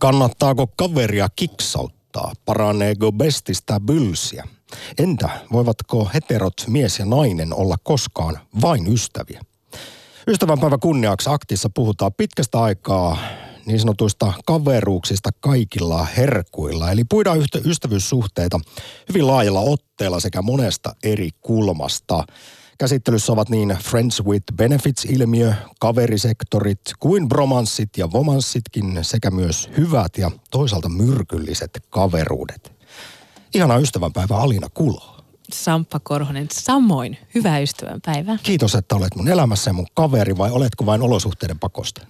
Kannattaako kaveria kiksauttaa? Paraneeko bestistä bylsiä? Entä voivatko heterot mies ja nainen olla koskaan vain ystäviä? Ystävänpäivä kunniaksi aktissa puhutaan pitkästä aikaa niin sanotuista kaveruuksista kaikilla herkuilla. Eli puidaan ystävyyssuhteita hyvin laajalla otteella sekä monesta eri kulmasta. Käsittelyssä ovat niin Friends with Benefits-ilmiö, kaverisektorit kuin bromanssit ja vomanssitkin sekä myös hyvät ja toisaalta myrkylliset kaveruudet. Ihana ystävänpäivä Alina Kulo. Samppa Korhonen, samoin hyvää ystävänpäivää. Kiitos, että olet mun elämässä ja mun kaveri vai oletko vain olosuhteiden pakosta?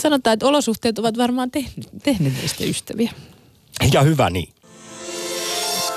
Sanotaan, että olosuhteet ovat varmaan tehnyt, tehnyt niistä ystäviä. Ja hyvä niin.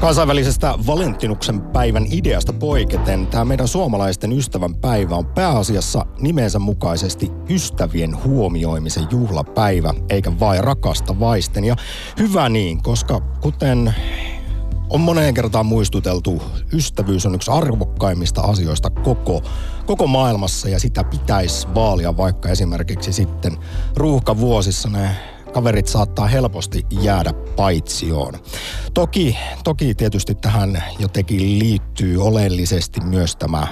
Kansainvälisestä Valentinuksen päivän ideasta poiketen tämä meidän suomalaisten ystävän päivä on pääasiassa nimensä mukaisesti ystävien huomioimisen juhlapäivä, eikä vain rakasta vaisten. Ja hyvä niin, koska kuten on moneen kertaan muistuteltu, ystävyys on yksi arvokkaimmista asioista koko, koko maailmassa ja sitä pitäisi vaalia vaikka esimerkiksi sitten ruuhkavuosissa ne kaverit saattaa helposti jäädä paitsioon. Toki, toki tietysti tähän jotenkin liittyy oleellisesti myös tämä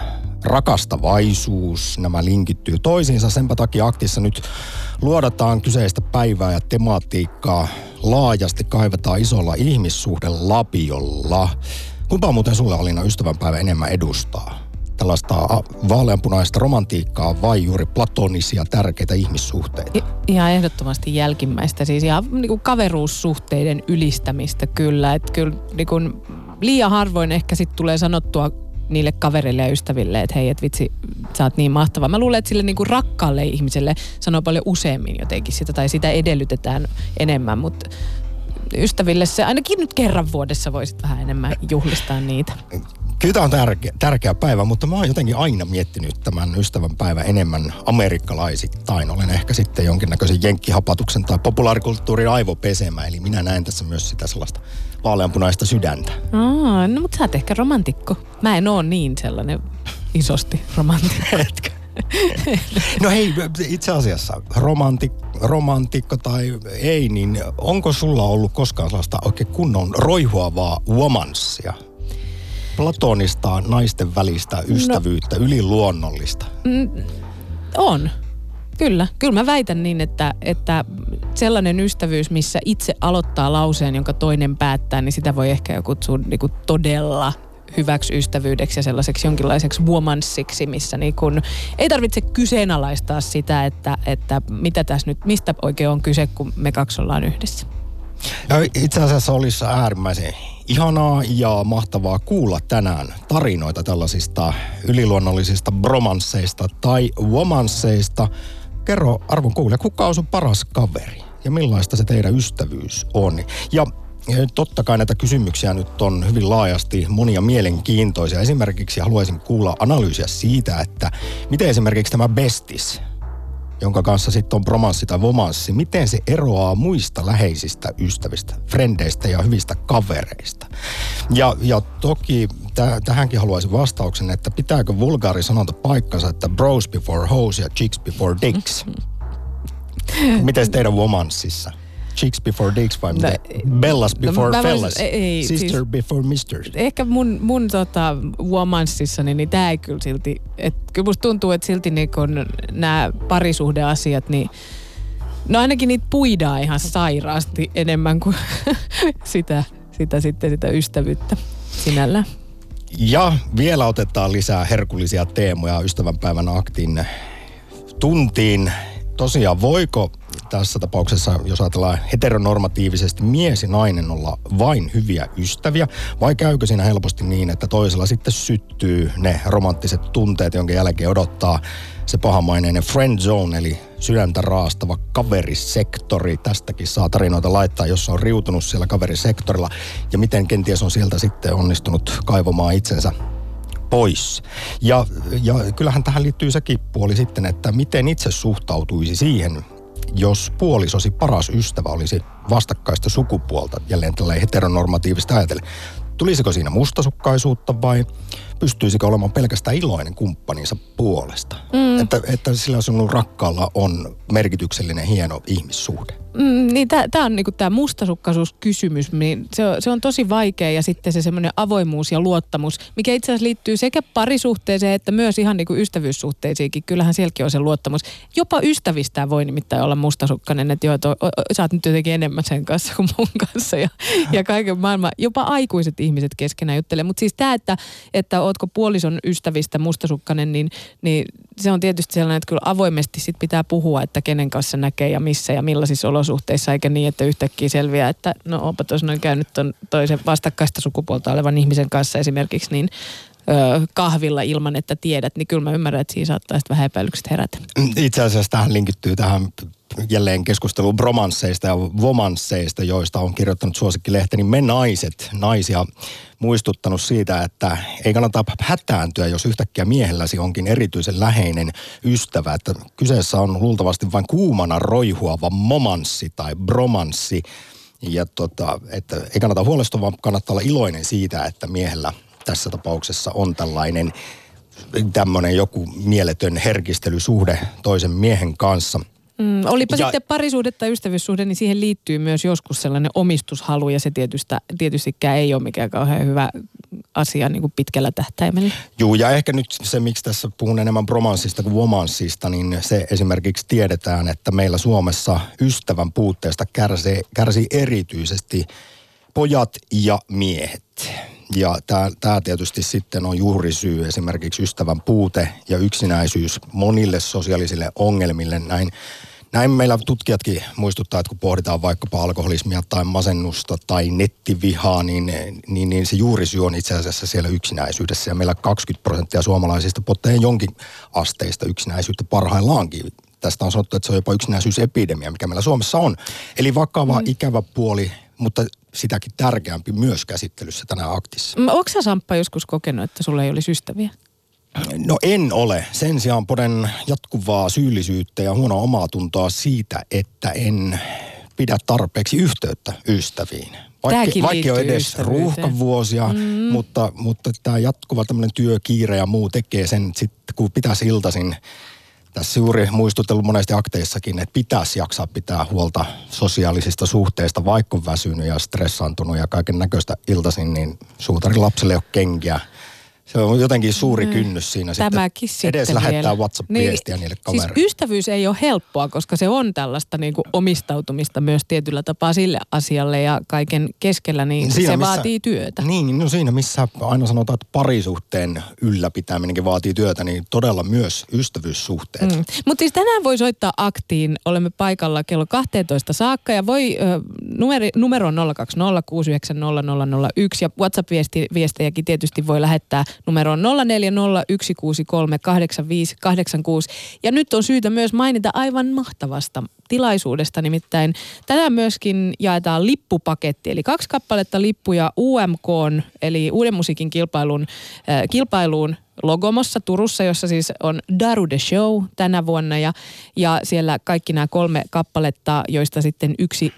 rakastavaisuus, nämä linkittyy toisiinsa. Senpä takia aktissa nyt luodataan kyseistä päivää ja tematiikkaa laajasti kaivetaan isolla ihmissuhdelapiolla. Kumpa muuten sulle Alina ystävänpäivä enemmän edustaa? Tällaista vaaleanpunaista romantiikkaa vai juuri platonisia tärkeitä ihmissuhteita? Ihan ehdottomasti jälkimmäistä, siis ihan niin kuin kaveruussuhteiden ylistämistä kyllä. Että kyllä niin kuin liian harvoin ehkä sitten tulee sanottua niille kavereille ja ystäville, että hei, et vitsi, sä oot niin mahtava. Mä luulen, että sille niin kuin rakkaalle ihmiselle sanoo paljon useammin jotenkin sitä, tai sitä edellytetään enemmän, mutta ystäville se ainakin nyt kerran vuodessa voisit vähän enemmän juhlistaa niitä. Kyllä tämä on tärkeä, tärkeä päivä, mutta mä oon jotenkin aina miettinyt tämän ystävän päivä enemmän amerikkalaisittain. Olen ehkä sitten jonkinnäköisen jenkkihapatuksen tai populaarikulttuurin aivopesemä, eli minä näen tässä myös sitä sellaista vaaleanpunaista sydäntä. Aa, no mutta sä oot ehkä romantikko. Mä en oo niin sellainen isosti romantikko. No hei, itse asiassa romantik, romantikko tai ei, niin onko sulla ollut koskaan sellaista oikein kunnon roihuavaa womanssia? Platonista naisten välistä no. ystävyyttä, no, yliluonnollista? Mm, on. Kyllä. Kyllä mä väitän niin, että, että sellainen ystävyys, missä itse aloittaa lauseen, jonka toinen päättää, niin sitä voi ehkä kutsua niin kuin todella hyväksi ystävyydeksi ja sellaiseksi jonkinlaiseksi womansiksi, missä niin kun ei tarvitse kyseenalaistaa sitä, että, että mitä tässä nyt, mistä oikein on kyse, kun me kaksi ollaan yhdessä. Ja itse asiassa olisi äärimmäisen ihanaa ja mahtavaa kuulla tänään tarinoita tällaisista yliluonnollisista bromansseista tai womansseista. Kerro arvon kuulija, kuka on sun paras kaveri ja millaista se teidän ystävyys on? Ja Totta kai näitä kysymyksiä nyt on hyvin laajasti monia mielenkiintoisia. Esimerkiksi haluaisin kuulla analyysiä siitä, että miten esimerkiksi tämä bestis, jonka kanssa sitten on bromanssi tai vomanssi, miten se eroaa muista läheisistä ystävistä, frendeistä ja hyvistä kavereista. Ja, ja toki täh- tähänkin haluaisin vastauksen, että pitääkö vulgaari sanonta paikkansa, että bros before hoes ja chicks before dicks? Miten teidän womansissa? Chicks before dicks vai no, Bellas no, before no, fellas? Vois, ei, Sister siis, before mister? Ehkä mun, mun tota, womansissani, niin tää ei kyllä silti, että kyllä musta tuntuu, että silti niin nämä parisuhdeasiat, niin No ainakin niitä puidaan ihan sairaasti enemmän kuin sitä, sitä, sitten, sitä ystävyyttä sinällä. Ja vielä otetaan lisää herkullisia teemoja ystävänpäivän aktin tuntiin. Tosiaan, voiko tässä tapauksessa, jos ajatellaan heteronormatiivisesti, mies ja nainen olla vain hyviä ystäviä, vai käykö siinä helposti niin, että toisella sitten syttyy ne romanttiset tunteet, jonka jälkeen odottaa se pahamaineinen friend zone, eli sydäntä raastava kaverisektori. Tästäkin saa tarinoita laittaa, jos on riutunut siellä kaverisektorilla, ja miten kenties on sieltä sitten onnistunut kaivamaan itsensä pois. Ja, ja kyllähän tähän liittyy sekin puoli sitten, että miten itse suhtautuisi siihen, jos puolisosi paras ystävä olisi vastakkaista sukupuolta, jälleen tällä heteronormatiivista ajatellen. Tulisiko siinä mustasukkaisuutta vai pystyisikö olemaan pelkästään iloinen kumppaninsa puolesta? Mm. Että, että sillä sinun rakkaalla on merkityksellinen hieno ihmissuhde. Mm, niin tämä on niinku tämä mustasukkaisuuskysymys, niin se on, se on tosi vaikea ja sitten se semmoinen avoimuus ja luottamus, mikä itse asiassa liittyy sekä parisuhteeseen että myös ihan niinku ystävyyssuhteisiinkin. Kyllähän sielläkin on se luottamus. Jopa ystävistä voi nimittäin olla mustasukkainen, että joo, sä oot nyt jotenkin enemmän sen kanssa kuin mun kanssa ja, ja kaiken maailman. Jopa aikuiset ihmiset keskenään juttelee. Mutta siis tämä, että, että ootko puolison ystävistä mustasukkainen, niin, niin se on tietysti sellainen, että kyllä avoimesti sit pitää puhua, että kenen kanssa näkee ja missä ja millaisissa olosuhteissa, eikä niin, että yhtäkkiä selviää, että no onpa tuossa noin käynyt ton toisen vastakkaista sukupuolta olevan ihmisen kanssa esimerkiksi, niin kahvilla ilman, että tiedät, niin kyllä mä ymmärrän, että siinä saattaa sitten vähän epäilykset herätä. Itse asiassa tähän linkittyy tähän jälleen keskusteluun bromansseista ja vomansseista, joista on kirjoittanut suosikkilehteni Me naiset, naisia muistuttanut siitä, että ei kannata hätääntyä, jos yhtäkkiä miehelläsi onkin erityisen läheinen ystävä. Että kyseessä on luultavasti vain kuumana roihuava momanssi tai bromanssi. Ja tota, että ei kannata huolestua, vaan kannattaa olla iloinen siitä, että miehellä tässä tapauksessa on tällainen tämmöinen joku mieletön herkistelysuhde toisen miehen kanssa – Mm, olipa ja, sitten parisuhde tai ystävyyssuhde, niin siihen liittyy myös joskus sellainen omistushalu ja se tietystä, tietystikään ei ole mikään kauhean hyvä asia niin kuin pitkällä tähtäimellä. Joo, ja ehkä nyt se, miksi tässä puhun enemmän bromanssista kuin womanssista, niin se esimerkiksi tiedetään, että meillä Suomessa ystävän puutteesta kärsii, kärsii erityisesti pojat ja miehet. Ja tämä tietysti sitten on juuri syy esimerkiksi ystävän puute ja yksinäisyys monille sosiaalisille ongelmille. Näin, näin meillä tutkijatkin muistuttaa, että kun pohditaan vaikkapa alkoholismia tai masennusta tai nettivihaa, niin, niin, niin se juurisyy on itse asiassa siellä yksinäisyydessä. Ja meillä 20 prosenttia suomalaisista potee jonkin asteista yksinäisyyttä parhaillaankin tästä on sanottu, että se on jopa yksinäisyysepidemia, mikä meillä Suomessa on. Eli vakava, mm. ikävä puoli, mutta sitäkin tärkeämpi myös käsittelyssä tänä aktissa. Onko sä Samppa joskus kokenut, että sulla ei olisi ystäviä? No en ole. Sen sijaan poden jatkuvaa syyllisyyttä ja huonoa omaa tuntoa siitä, että en pidä tarpeeksi yhteyttä ystäviin. Vaikka, vaikka on edes ruuhkavuosia, mm. mutta, mutta tämä jatkuva tämmöinen työkiire ja muu tekee sen, sitten kun pitäisi iltaisin tässä juuri muistutellut monesti akteissakin, että pitäisi jaksaa pitää huolta sosiaalisista suhteista, vaikka on väsynyt ja stressaantunut ja kaiken näköistä iltaisin, niin suutarin lapselle ei ole kenkiä se on jotenkin suuri mm. kynnys siinä Tämäkin sitten. Edes vielä. lähettää WhatsApp-viestiä niin, niille kavereille. Siis ystävyys ei ole helppoa, koska se on tällaista niin kuin omistautumista myös tietyllä tapaa sille asialle ja kaiken keskellä, niin siinä, se missä, vaatii työtä. Niin, no siinä missä aina sanotaan, että parisuhteen ylläpitäminenkin vaatii työtä, niin todella myös ystävyyssuhteet. Mm. Mutta siis tänään voi soittaa aktiin. Olemme paikalla kello 12 saakka ja voi ö, numeri, numero on 020 ja WhatsApp-viestejäkin tietysti voi lähettää. Numeroon 0401638586. Ja nyt on syytä myös mainita aivan mahtavasta tilaisuudesta, nimittäin tänään myöskin jaetaan lippupaketti, eli kaksi kappaletta lippuja UMK, eli Uuden musiikin kilpailun, äh, kilpailuun Logomossa Turussa, jossa siis on Daru the Show tänä vuonna. Ja, ja siellä kaikki nämä kolme kappaletta, joista sitten yksi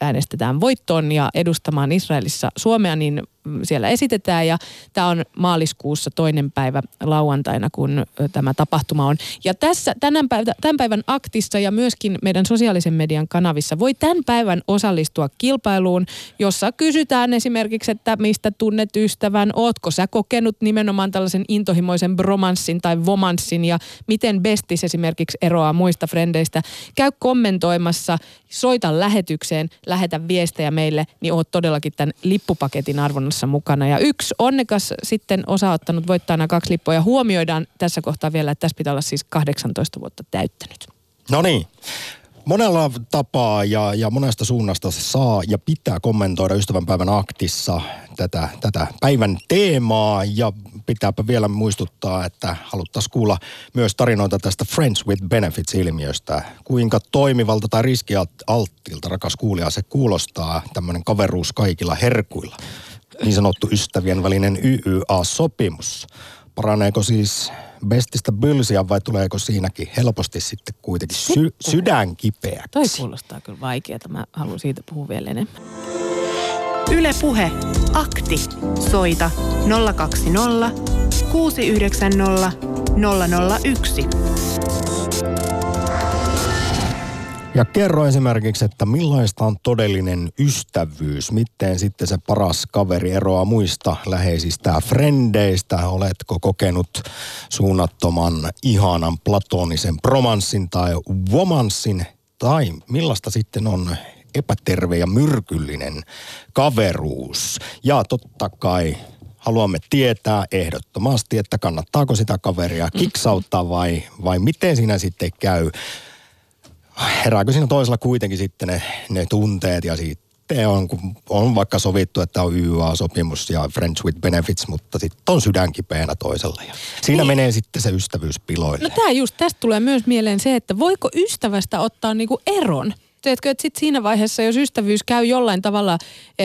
äänestetään voittoon ja edustamaan Israelissa Suomea, niin siellä esitetään ja tämä on maaliskuussa toinen päivä lauantaina, kun tämä tapahtuma on. Ja tässä tämän päivän, tämän päivän aktissa ja myöskin meidän sosiaalisen median kanavissa voi tämän päivän osallistua kilpailuun, jossa kysytään esimerkiksi, että mistä tunnet ystävän, ootko sä kokenut nimenomaan tällaisen intohimoisen bromanssin tai vomanssin ja miten bestis esimerkiksi eroaa muista frendeistä. Käy kommentoimassa, soita lähetykseen, lähetä viestejä meille, niin oot todellakin tämän lippupaketin arvonnassa kisassa mukana. Ja yksi onnekas sitten osaottanut voittaa nämä kaksi lippua. Ja huomioidaan tässä kohtaa vielä, että tässä pitää olla siis 18 vuotta täyttänyt. No niin. Monella tapaa ja, ja monesta suunnasta saa ja pitää kommentoida ystävänpäivän aktissa tätä, tätä päivän teemaa. Ja pitääpä vielä muistuttaa, että haluttaisiin kuulla myös tarinoita tästä Friends with Benefits-ilmiöstä. Kuinka toimivalta tai riskialttilta, rakas kuulija, se kuulostaa tämmöinen kaveruus kaikilla herkuilla. Niin sanottu ystävien välinen YYA-sopimus. Paraneeko siis bestistä bylsiä vai tuleeko siinäkin helposti sitten kuitenkin sy- sydän kipeäksi? Toi kuulostaa kyllä vaikeaa. Mä haluan siitä puhua vielä enemmän. Yle Puhe. Akti. Soita 020 690 001. Ja kerro esimerkiksi, että millaista on todellinen ystävyys, miten sitten se paras kaveri eroaa muista läheisistä frendeistä. Oletko kokenut suunnattoman, ihanan, platonisen promanssin tai womanssin, tai millaista sitten on epäterve ja myrkyllinen kaveruus. Ja totta kai haluamme tietää ehdottomasti, että kannattaako sitä kaveria kiksauttaa vai, vai miten siinä sitten käy herääkö siinä toisella kuitenkin sitten ne, ne tunteet ja sitten on, on vaikka sovittu, että on YA-sopimus ja Friends with Benefits, mutta sitten on sydän kipeänä toisella. Ja siinä niin. menee sitten se ystävyys piloille. No tämä just, tästä tulee myös mieleen se, että voiko ystävästä ottaa niinku eron? Tiedätkö, että sit siinä vaiheessa, jos ystävyys käy jollain tavalla e,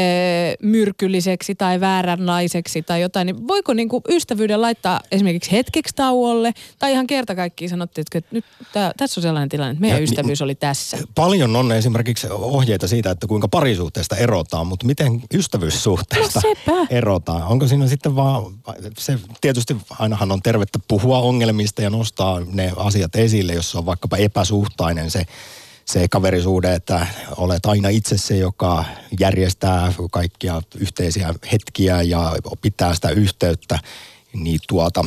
myrkylliseksi tai vääränlaiseksi tai jotain, niin voiko niinku ystävyyden laittaa esimerkiksi hetkeksi tauolle tai ihan kerta kaikkiaan sanottiin, että nyt tää, tässä on sellainen tilanne, että meidän ja, ystävyys oli tässä. Paljon on esimerkiksi ohjeita siitä, että kuinka parisuhteesta erotaan, mutta miten ystävyyssuhteesta no erotaan? Onko siinä sitten vaan, se tietysti ainahan on tervettä puhua ongelmista ja nostaa ne asiat esille, jos on vaikkapa epäsuhtainen se se kaverisuhde, että olet aina itse se, joka järjestää kaikkia yhteisiä hetkiä ja pitää sitä yhteyttä, niin tuota,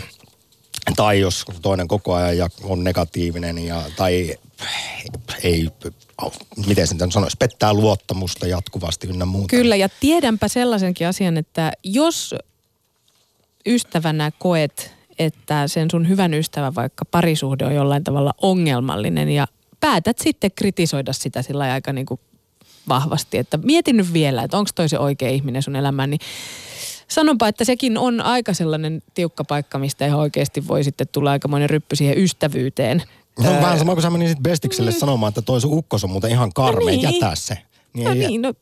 tai jos toinen koko ajan on negatiivinen ja, tai ei, miten sen sanoisi, pettää luottamusta jatkuvasti ynnä muuta. Kyllä, ja tiedänpä sellaisenkin asian, että jos ystävänä koet, että sen sun hyvän ystävän vaikka parisuhde on jollain tavalla ongelmallinen ja päätät sitten kritisoida sitä sillä aika niin kuin vahvasti, että mietin nyt vielä, että onko toi se oikea ihminen sun elämään, niin sanonpa, että sekin on aika sellainen tiukka paikka, mistä ihan oikeasti voi sitten tulla aikamoinen ryppy siihen ystävyyteen. Se on vähän sama kuin sä menisit Bestikselle mm. sanomaan, että toi sun ukkos on muuten ihan karme, no niin. jätä se. Niin, no niin, no,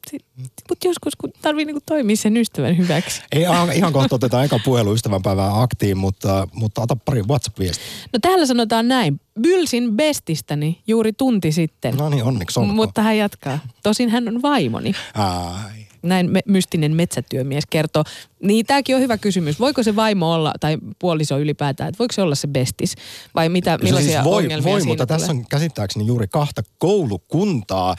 mutta joskus kun tarvii niinku toimia sen ystävän hyväksi. Ei ihan kohta otetaan eka puhelu ystävänpäivää aktiin, mutta, mutta ota pari WhatsApp-viestiä. No täällä sanotaan näin. Bylsin bestistäni juuri tunti sitten. No niin, onneksi on. Mutta hän jatkaa. Tosin hän on vaimoni. Ai näin me, mystinen metsätyömies kertoo. Niin tämäkin on hyvä kysymys. Voiko se vaimo olla, tai puoliso ylipäätään, että voiko se olla se bestis? Vai mitä, millaisia siis voi, ongelmia voi, siinä mutta tulee? tässä on käsittääkseni juuri kahta koulukuntaa.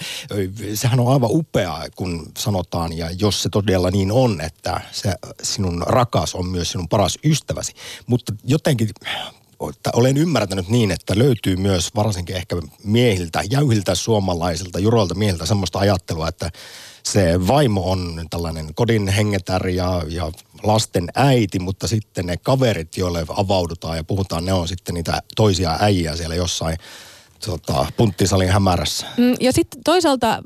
Sehän on aivan upeaa, kun sanotaan, ja jos se todella niin on, että se sinun rakas on myös sinun paras ystäväsi. Mutta jotenkin olen ymmärtänyt niin, että löytyy myös varsinkin ehkä miehiltä, jäyhiltä suomalaisilta, juroilta miehiltä semmoista ajattelua, että se vaimo on tällainen kodin hengetär ja, ja lasten äiti, mutta sitten ne kaverit, joille avaudutaan ja puhutaan, ne on sitten niitä toisia äijä siellä jossain tota, punttisalin hämärässä. Mm, ja sitten toisaalta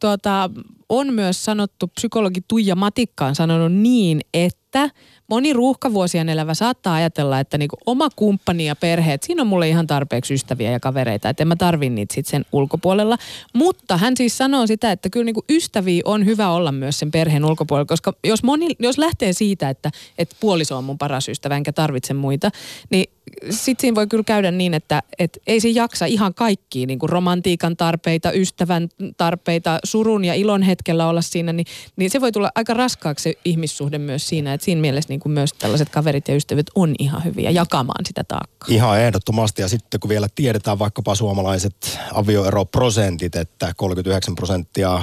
tuota, on myös sanottu, psykologi Tuija Matikka on sanonut niin, että moni ruuhkavuosien elävä saattaa ajatella, että niinku oma kumppani ja perhe, että siinä on mulle ihan tarpeeksi ystäviä ja kavereita, että en mä tarvi niitä sitten sen ulkopuolella. Mutta hän siis sanoo sitä, että kyllä niinku ystäviä on hyvä olla myös sen perheen ulkopuolella, koska jos, moni, jos lähtee siitä, että, että puoliso on mun paras ystävä enkä tarvitse muita, niin sitten siinä voi kyllä käydä niin, että et ei se jaksa ihan kaikkia niin kuin romantiikan tarpeita, ystävän tarpeita, surun ja ilon hetkellä olla siinä, niin, niin se voi tulla aika raskaaksi se ihmissuhde myös siinä, että siinä mielessä niin kuin myös tällaiset kaverit ja ystävät on ihan hyviä jakamaan sitä taakkaa. Ihan ehdottomasti ja sitten kun vielä tiedetään vaikkapa suomalaiset avioeroprosentit, että 39 prosenttia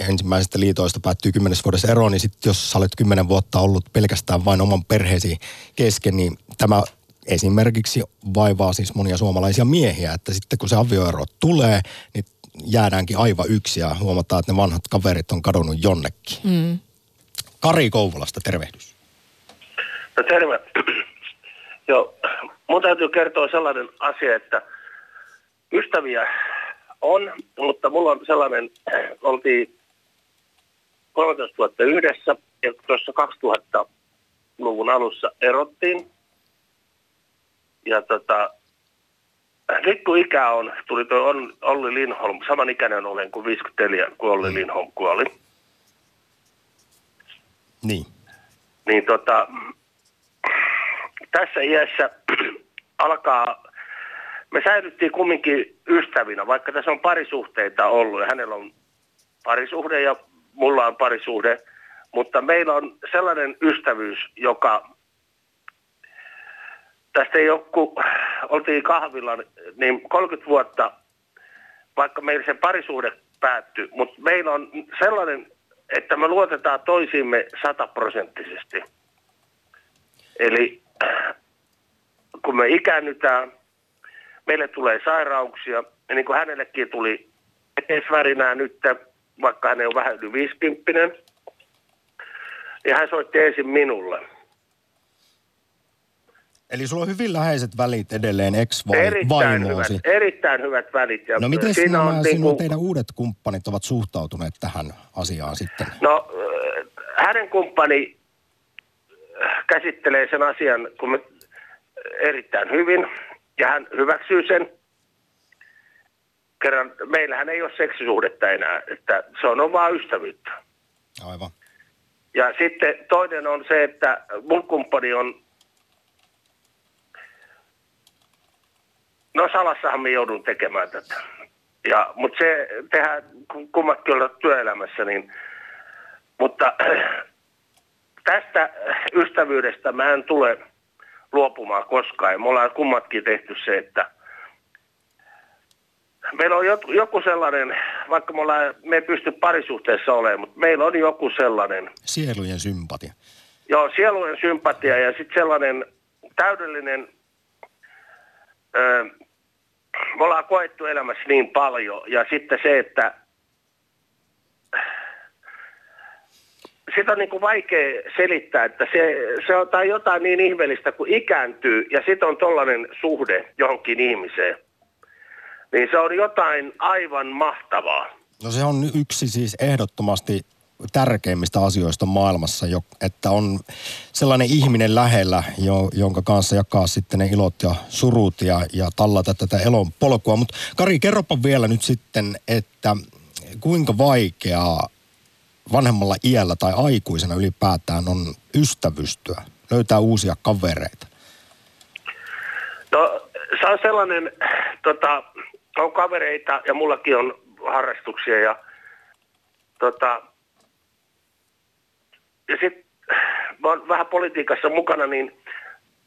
ensimmäisestä liitoista päättyy kymmenes vuodessa eroon, niin sitten jos sä olet kymmenen vuotta ollut pelkästään vain oman perheesi kesken, niin tämä esimerkiksi vaivaa siis monia suomalaisia miehiä, että sitten kun se avioero tulee, niin jäädäänkin aivan yksi ja huomataan, että ne vanhat kaverit on kadonnut jonnekin. Mm. Kari Kouvolasta, tervehdys. No terve. Joo, mun täytyy kertoa sellainen asia, että ystäviä on, mutta mulla on sellainen, oltiin 13 vuotta yhdessä ja tuossa 2000-luvun alussa erottiin ja tota, nyt kun ikä on, tuli tuo Olli Lindholm, saman ikäinen olen kuin 54, kun Olli mm. Lindholm kuoli. Niin. niin tota, tässä iässä alkaa, me säilyttiin kumminkin ystävinä, vaikka tässä on parisuhteita ollut ja hänellä on parisuhde ja mulla on parisuhde, mutta meillä on sellainen ystävyys, joka tästä kun oltiin kahvilla, niin 30 vuotta, vaikka meillä se parisuhde päättyi, mutta meillä on sellainen, että me luotetaan toisiimme sataprosenttisesti. Eli kun me ikäännytään, meille tulee sairauksia, ja niin kuin hänellekin tuli etesvärinää nyt, vaikka hän on vähän yli 50, niin hän soitti ensin minulle. Eli sulla on hyvin läheiset välit edelleen Erittäin ex-vaimoosi. hyvät, erittäin hyvät välit. Ja No miten siinä nämä on sinun niinku- teidän uudet kumppanit ovat suhtautuneet tähän asiaan sitten? No, äh, hänen kumppani äh, käsittelee sen asian kun me, erittäin hyvin ja hän hyväksyy sen. Kerran meillähän ei ole seksisuhdetta enää, että se on vaan ystävyyttä. Aivan. Ja sitten toinen on se, että mun kumppani on, no salassahan me joudun tekemään tätä. Ja, mutta se tehdään kun kummatkin olla työelämässä, niin, mutta tästä ystävyydestä mä en tule luopumaan koskaan. Ja me ollaan kummatkin tehty se, että meillä on joku, joku sellainen, vaikka me, ollaan, me ei pysty parisuhteessa olemaan, mutta meillä on joku sellainen, Sielujen sympatia. Joo, sielujen sympatia ja sitten sellainen täydellinen, öö, me ollaan koettu elämässä niin paljon ja sitten se, että sitä on niin kuin vaikea selittää, että se, se on tai jotain niin ihmeellistä, kun ikääntyy ja sitten on tollainen suhde johonkin ihmiseen. Niin se on jotain aivan mahtavaa. No se on yksi siis ehdottomasti tärkeimmistä asioista maailmassa, jo, että on sellainen ihminen lähellä, jo, jonka kanssa jakaa sitten ne ilot ja surut ja, ja tallata tätä elon polkua. Mutta Kari, kerropa vielä nyt sitten, että kuinka vaikeaa vanhemmalla iällä tai aikuisena ylipäätään on ystävystyä, löytää uusia kavereita. No se on sellainen, tota, on kavereita ja mullakin on harrastuksia ja tota, ja sitten mä oon vähän politiikassa mukana, niin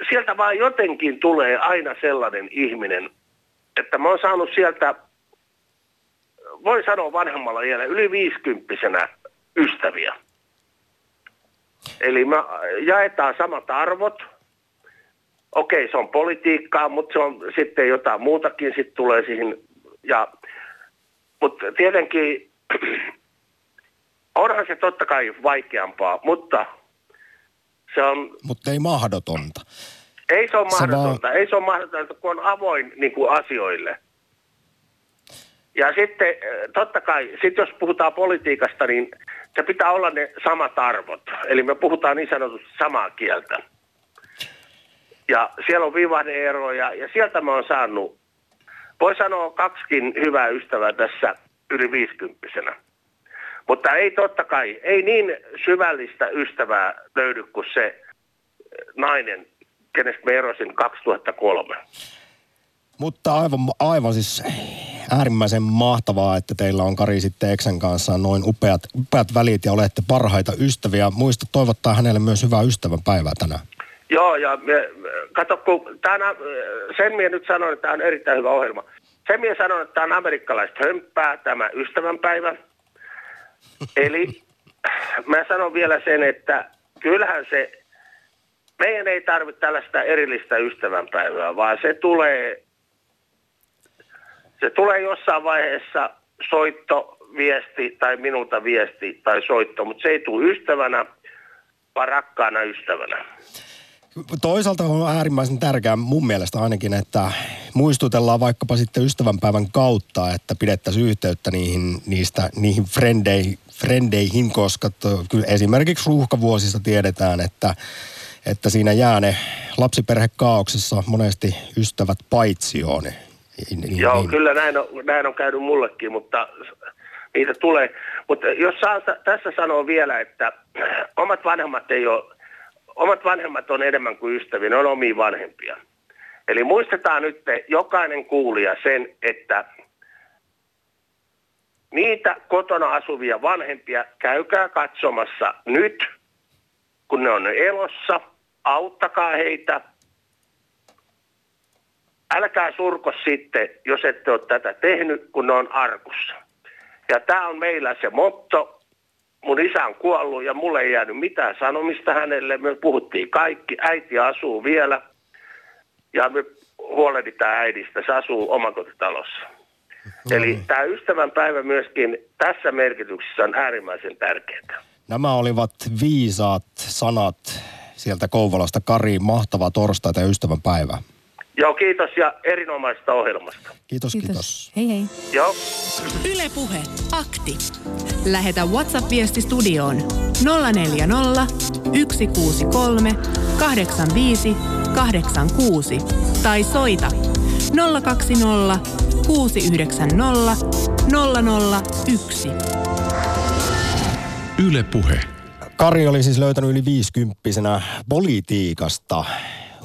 sieltä vaan jotenkin tulee aina sellainen ihminen, että mä oon saanut sieltä, voi sanoa vanhemmalla iällä, yli viisikymppisenä ystäviä. Eli me jaetaan samat arvot. Okei, se on politiikkaa, mutta se on sitten jotain muutakin sitten tulee siihen. Ja, mutta tietenkin onhan se totta kai vaikeampaa, mutta se on, Mutta ei mahdotonta. ei se ole Se vaan- mahdotonta, ei se ole mahdotonta, kun on avoin niin kuin asioille. Ja sitten eh, totta kai, sit jos puhutaan politiikasta, niin se pitää olla ne samat arvot. Eli me puhutaan niin sanotusti samaa kieltä. Ja siellä on vivahdeeroja ja sieltä mä oon saanut, voi sanoa kaksikin hyvää ystävää tässä yli viisikymppisenä. Mutta ei totta kai, ei niin syvällistä ystävää löydy kuin se eh, nainen, kenestä me erosin 2003. Mutta aivan, aivan siis äärimmäisen mahtavaa, että teillä on Kari sitten Eksen kanssa noin upeat, upeat välit ja olette parhaita ystäviä. Muista toivottaa hänelle myös hyvää ystävänpäivää tänään. Joo, ja me, kato, kun tänä, sen minä nyt sanon, että tämä on erittäin hyvä ohjelma. Sen minä sanon, että tämä on amerikkalaista hömppää, tämä ystävänpäivä. Eli mä sanon vielä sen, että kyllähän se, meidän ei tarvitse tällaista erillistä ystävänpäivää, vaan se tulee, se tulee jossain vaiheessa soitto, viesti tai minulta viesti tai soitto, mutta se ei tule ystävänä, vaan rakkaana ystävänä. Toisaalta on äärimmäisen tärkeää mun mielestä ainakin, että muistutellaan vaikkapa sitten ystävänpäivän kautta, että pidettäisiin yhteyttä niihin, niistä, niihin frendeihin, frendeihin, koska to, kyllä esimerkiksi ruuhkavuosista tiedetään, että, että siinä jää ne lapsiperhekaauksessa monesti ystävät paitsioon. Niin, Joo, niin, kyllä näin on, näin on käynyt mullekin, mutta niitä tulee. Mutta jos saa tässä sanoa vielä, että omat vanhemmat ei ole omat vanhemmat on enemmän kuin ystäviä, ne on omia vanhempia. Eli muistetaan nyt jokainen kuulija sen, että niitä kotona asuvia vanhempia käykää katsomassa nyt, kun ne on elossa, auttakaa heitä. Älkää surko sitten, jos ette ole tätä tehnyt, kun ne on arkussa. Ja tämä on meillä se motto. Mun isä on kuollut ja mulle ei jäänyt mitään sanomista hänelle. Me puhuttiin kaikki. Äiti asuu vielä ja me huolehditaan äidistä. Se asuu omakotitalossa. No Eli niin. tämä ystävän päivä myöskin tässä merkityksessä on äärimmäisen tärkeää. Nämä olivat viisaat sanat sieltä Kouvolasta. Kari, mahtava torstai ja ystävän päivä. Joo, kiitos ja erinomaisesta ohjelmasta. Kiitos, kiitos. kiitos. Hei hei. Joo. Ylepuhe akti. Lähetä WhatsApp-viesti studioon 040 163 85 86 tai soita 020 690 001. Yle Puhe. Kari oli siis löytänyt yli viisikymppisenä politiikasta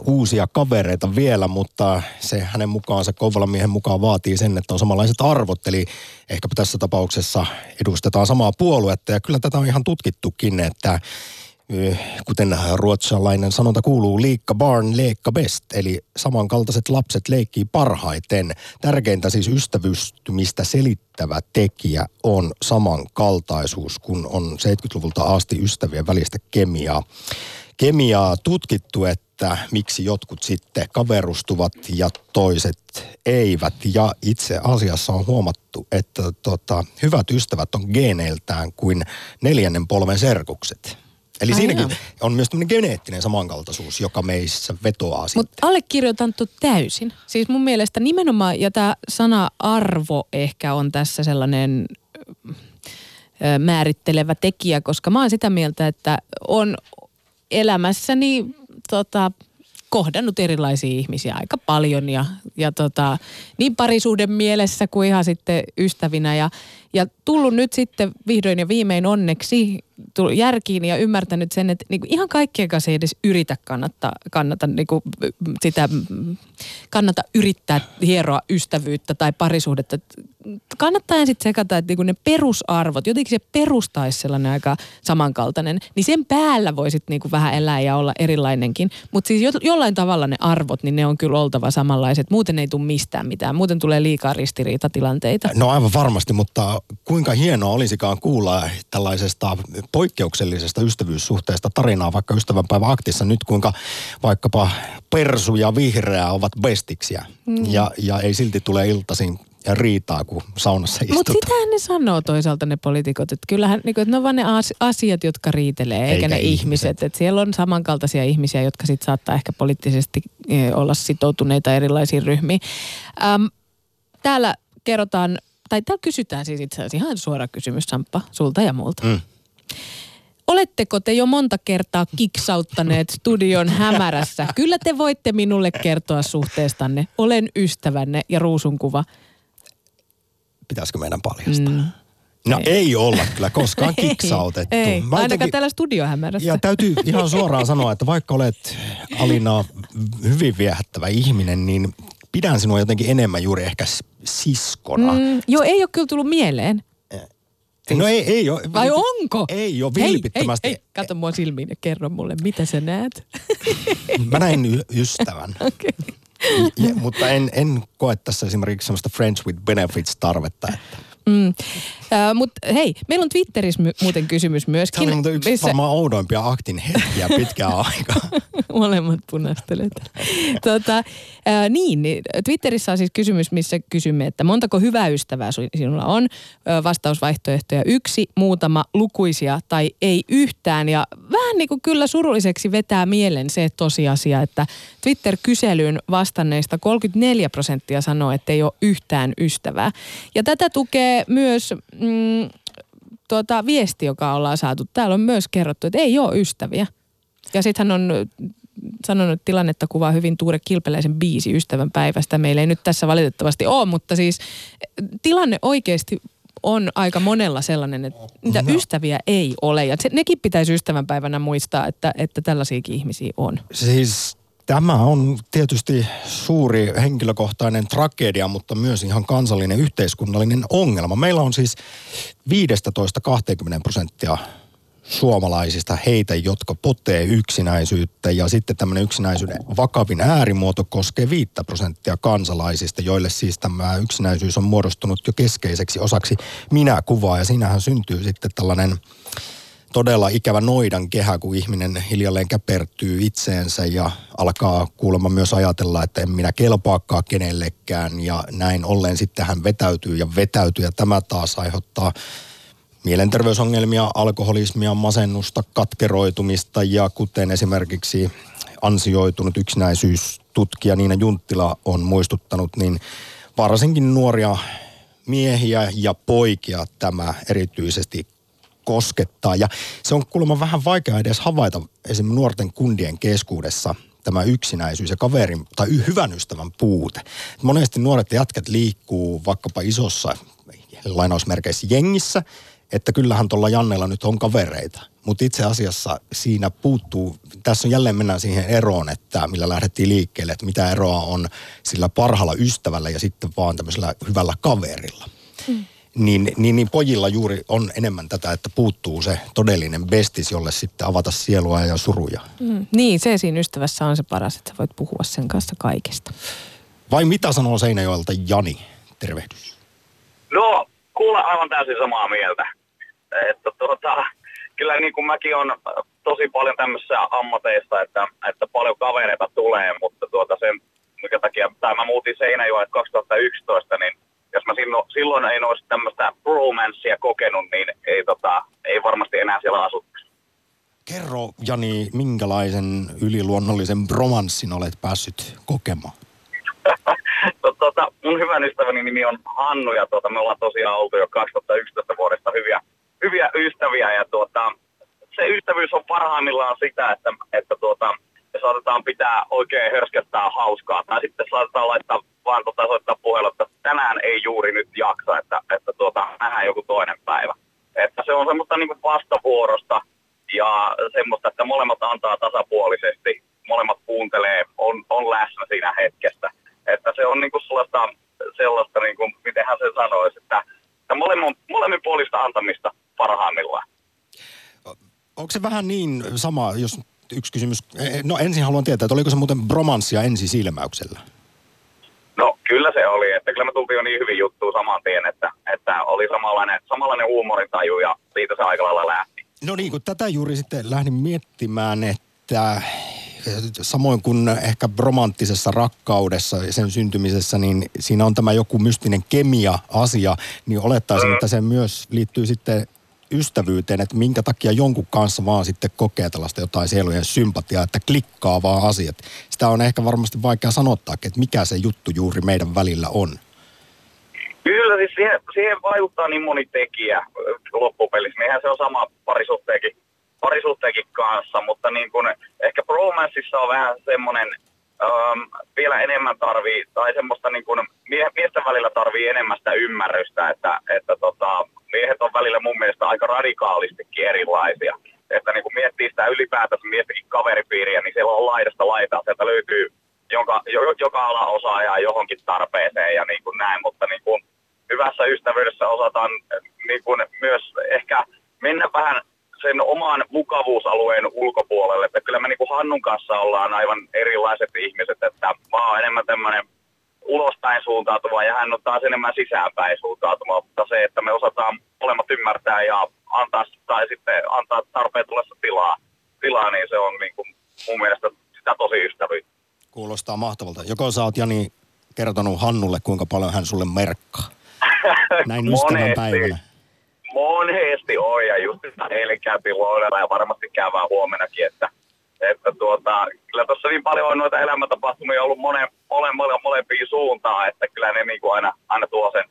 uusia kavereita vielä, mutta se hänen mukaansa, Kouvolan miehen mukaan vaatii sen, että on samanlaiset arvot. Eli ehkäpä tässä tapauksessa edustetaan samaa puoluetta. Ja kyllä tätä on ihan tutkittukin, että kuten ruotsalainen sanonta kuuluu, liikka barn, leikka best, eli samankaltaiset lapset leikkii parhaiten. Tärkeintä siis ystävystymistä selittävä tekijä on samankaltaisuus, kun on 70-luvulta asti ystävien välistä kemiaa. Kemiaa tutkittu, että miksi jotkut sitten kaverustuvat ja toiset eivät. Ja itse asiassa on huomattu, että tota, hyvät ystävät on geeneiltään kuin neljännen polven serkukset. Eli Ai siinäkin joo. on myös tämmöinen geneettinen samankaltaisuus, joka meissä vetoaa sitten. Mutta allekirjoitan täysin. Siis mun mielestä nimenomaan, ja tämä sana arvo ehkä on tässä sellainen määrittelevä tekijä, koska mä oon sitä mieltä, että on elämässäni tota, kohdannut erilaisia ihmisiä aika paljon ja, ja tota, niin parisuuden mielessä kuin ihan sitten ystävinä ja, ja tullut nyt sitten vihdoin ja viimein onneksi järkiin ja ymmärtänyt sen, että niinku ihan kaikkien kanssa ei edes yritä kannata, kannata niinku sitä, kannata yrittää hieroa ystävyyttä tai parisuhdetta. Kannattaa ensin sekata, että niinku ne perusarvot, jotenkin se perustaisi sellainen aika samankaltainen, niin sen päällä voisit niinku vähän elää ja olla erilainenkin. Mutta siis jo, jollain tavalla ne arvot, niin ne on kyllä oltava samanlaiset. Muuten ei tule mistään mitään. Muuten tulee liikaa ristiriitatilanteita. No aivan varmasti, mutta kuinka hienoa olisikaan kuulla tällaisesta poikkeuksellisesta ystävyyssuhteesta tarinaa vaikka ystävänpäivä aktissa nyt, kuinka vaikkapa Persu ja Vihreä ovat bestiksiä. Mm. Ja, ja ei silti tule iltaisin ja riitaa, kun saunassa istutaan. Mutta sitähän ne sanoo toisaalta ne poliitikot, että kyllähän niin kuin, että ne on vaan ne asiat, jotka riitelee, eikä, eikä ne ihmiset. ihmiset. Että siellä on samankaltaisia ihmisiä, jotka sitten saattaa ehkä poliittisesti e, olla sitoutuneita erilaisiin ryhmiin. Ähm, täällä kerrotaan, tai täällä kysytään siis itse asiassa ihan suora kysymys Samppa, sulta ja multa. Mm. Oletteko te jo monta kertaa kiksauttaneet studion hämärässä? Kyllä te voitte minulle kertoa suhteestanne. Olen ystävänne ja ruusunkuva. Pitäisikö meidän paljastaa? Mm. No ei. ei olla kyllä koskaan kiksautettu. Ei, ei. ainakaan jotenkin, täällä studiohämärässä. Ja täytyy ihan suoraan sanoa, että vaikka olet Alina hyvin viehättävä ihminen, niin pidän sinua jotenkin enemmän juuri ehkä siskona. Mm, joo, ei ole kyllä tullut mieleen. No ei, ei ole. Vai onko? Ei ole vilpittömästi. Hei, hei, kato mua silmiin ja kerro mulle, mitä sä näet. Mä näin y- ystävän. okay. Ja, mutta en, en koe tässä esimerkiksi semmoista Friends with Benefits tarvetta. Että Mm. Uh, Mutta hei, meillä on Twitterissä my- muuten kysymys myöskin. Tämä on yksi missä... varmaan oudoimpia aktin hetkiä pitkään aikaa. Molemmat punastelet. tota, uh, niin, niin, Twitterissä on siis kysymys, missä kysymme, että montako hyvää ystävää sinulla on? Uh, vastausvaihtoehtoja yksi, muutama, lukuisia tai ei yhtään. Ja vähän niin kuin kyllä surulliseksi vetää mielen se tosiasia, että Twitter-kyselyyn vastanneista 34 prosenttia sanoo, että ei ole yhtään ystävää. Ja tätä tukee myös mm, tuota, viesti, joka ollaan saatu. Täällä on myös kerrottu, että ei ole ystäviä. Ja sitten hän on sanonut, että tilannetta kuvaa hyvin Tuure Kilpeläisen biisi ystävän päivästä. Meillä ei nyt tässä valitettavasti ole, mutta siis tilanne oikeasti on aika monella sellainen, että niitä no. ystäviä ei ole. Ja se, nekin pitäisi ystävänpäivänä muistaa, että, että tällaisiakin ihmisiä on. Siis Tämä on tietysti suuri henkilökohtainen tragedia, mutta myös ihan kansallinen yhteiskunnallinen ongelma. Meillä on siis 15-20 prosenttia suomalaisista heitä, jotka potee yksinäisyyttä ja sitten tämmöinen yksinäisyyden vakavin äärimuoto koskee 5 prosenttia kansalaisista, joille siis tämä yksinäisyys on muodostunut jo keskeiseksi osaksi minäkuvaa ja siinähän syntyy sitten tällainen todella ikävä noidan kehä, kun ihminen hiljalleen käpertyy itseensä ja alkaa kuulemma myös ajatella, että en minä kelpaakaan kenellekään. Ja näin ollen sitten hän vetäytyy ja vetäytyy ja tämä taas aiheuttaa mielenterveysongelmia, alkoholismia, masennusta, katkeroitumista. Ja kuten esimerkiksi ansioitunut yksinäisyystutkija Niina Junttila on muistuttanut, niin varsinkin nuoria miehiä ja poikia tämä erityisesti koskettaa. Ja se on kuulemma vähän vaikea edes havaita esimerkiksi nuorten kundien keskuudessa tämä yksinäisyys ja kaverin tai hyvän ystävän puute. Monesti nuoret jätkät liikkuu vaikkapa isossa lainausmerkeissä jengissä, että kyllähän tuolla Jannella nyt on kavereita. Mutta itse asiassa siinä puuttuu, tässä on jälleen mennään siihen eroon, että millä lähdettiin liikkeelle, että mitä eroa on sillä parhaalla ystävällä ja sitten vaan tämmöisellä hyvällä kaverilla. Mm niin, niin, niin pojilla juuri on enemmän tätä, että puuttuu se todellinen bestis, jolle sitten avata sielua ja suruja. Mm, niin, se siinä ystävässä on se paras, että voit puhua sen kanssa kaikesta. Vai mitä sanoo Seinäjoelta Jani? Tervehdys. No, kuule aivan täysin samaa mieltä. Että tuota, kyllä niin kuin mäkin on tosi paljon tämmöisissä ammateissa, että, että paljon kavereita tulee, mutta tuota sen, mikä takia, tai mä muutin Seinäjoelle 2011, niin silloin, silloin en olisi tämmöistä romanssia kokenut, niin ei, tota, ei varmasti enää siellä asuttaisi. Kerro Jani, minkälaisen yliluonnollisen romanssin olet päässyt kokemaan? tota, mun hyvän ystäväni nimi on Hannu ja tuota, me ollaan tosiaan oltu jo 2011 vuodesta hyviä, hyviä ystäviä ja tuota, se ystävyys on parhaimmillaan sitä, että, että tuota, me saatetaan pitää oikein hörskettää hauskaa tai sitten saatetaan laittaa vaan tota, soittaa puhelu, että tänään ei juuri nyt jaksa, että, että tuota, nähdään joku toinen päivä. Että se on semmoista niin kuin vastavuorosta ja semmoista, että molemmat antaa tasapuolisesti, molemmat kuuntelee, on, on läsnä siinä hetkessä. Että se on niin kuin sellaista, sellaista niin kuin, mitenhän se sanoisi, että, että molemmin, molemmin puolista antamista parhaimmillaan. Onko se vähän niin sama, jos yksi kysymys, no ensin haluan tietää, että oliko se muuten bromanssia ensisilmäyksellä? No kyllä se oli, että kyllä me tultiin jo niin hyvin juttuun saman tien, että, että oli samanlainen, samanlainen huumorintaju ja siitä se aika lailla lähti. No niin, kun tätä juuri sitten lähdin miettimään, että samoin kuin ehkä romanttisessa rakkaudessa ja sen syntymisessä, niin siinä on tämä joku mystinen kemia-asia, niin olettaisin, mm. että se myös liittyy sitten ystävyyteen, että minkä takia jonkun kanssa vaan sitten kokee tällaista jotain sielujen sympatiaa, että klikkaa vaan asiat. Sitä on ehkä varmasti vaikea sanottaa, että mikä se juttu juuri meidän välillä on. Kyllä, siis siihen, siihen vaikuttaa niin moni tekijä loppupelissä. Niinhän se on sama parisuhteenkin, parisuhteenkin kanssa, mutta niin kun, ehkä Bromanceissa on vähän semmoinen, ähm, vielä enemmän tarvii, tai semmoista niin kun, mie- miesten välillä tarvii enemmän sitä ymmärrystä, että, että tota, miehet on välillä mun mielestä aika radikaalistikin erilaisia. Että niin kun miettii sitä ylipäätänsä miettikin kaveripiiriä, niin siellä on laidasta laitaa. Sieltä löytyy joka, joka ala osaajaa johonkin tarpeeseen ja niin kuin näin, mutta niin kuin hyvässä ystävyydessä osataan niin kuin myös ehkä mennä vähän sen oman mukavuusalueen ulkopuolelle. Että kyllä me niin kuin Hannun kanssa ollaan aivan erilaiset ihmiset, että mä oon enemmän tämmöinen ulospäin suuntautuva ja hän on taas enemmän sisäänpäin suuntautuva, mutta se, että me osataan molemmat ymmärtää ja antaa, tai sitten antaa tarpeen tullessa tilaa, tilaa niin se on niin kuin mun mielestä sitä tosi ystävyyttä. Kuulostaa mahtavalta. Joko sä oot Jani kertonut Hannulle, kuinka paljon hän sulle merkkaa? Näin ystävän päivänä. Monesti on ja just eilen käytiin ja varmasti käydään huomenakin, että että tuota, kyllä tuossa niin paljon on noita elämäntapahtumia ollut monen, monen, monen, molempiin suuntaan, että kyllä ne niin kuin aina, aina tuo sen,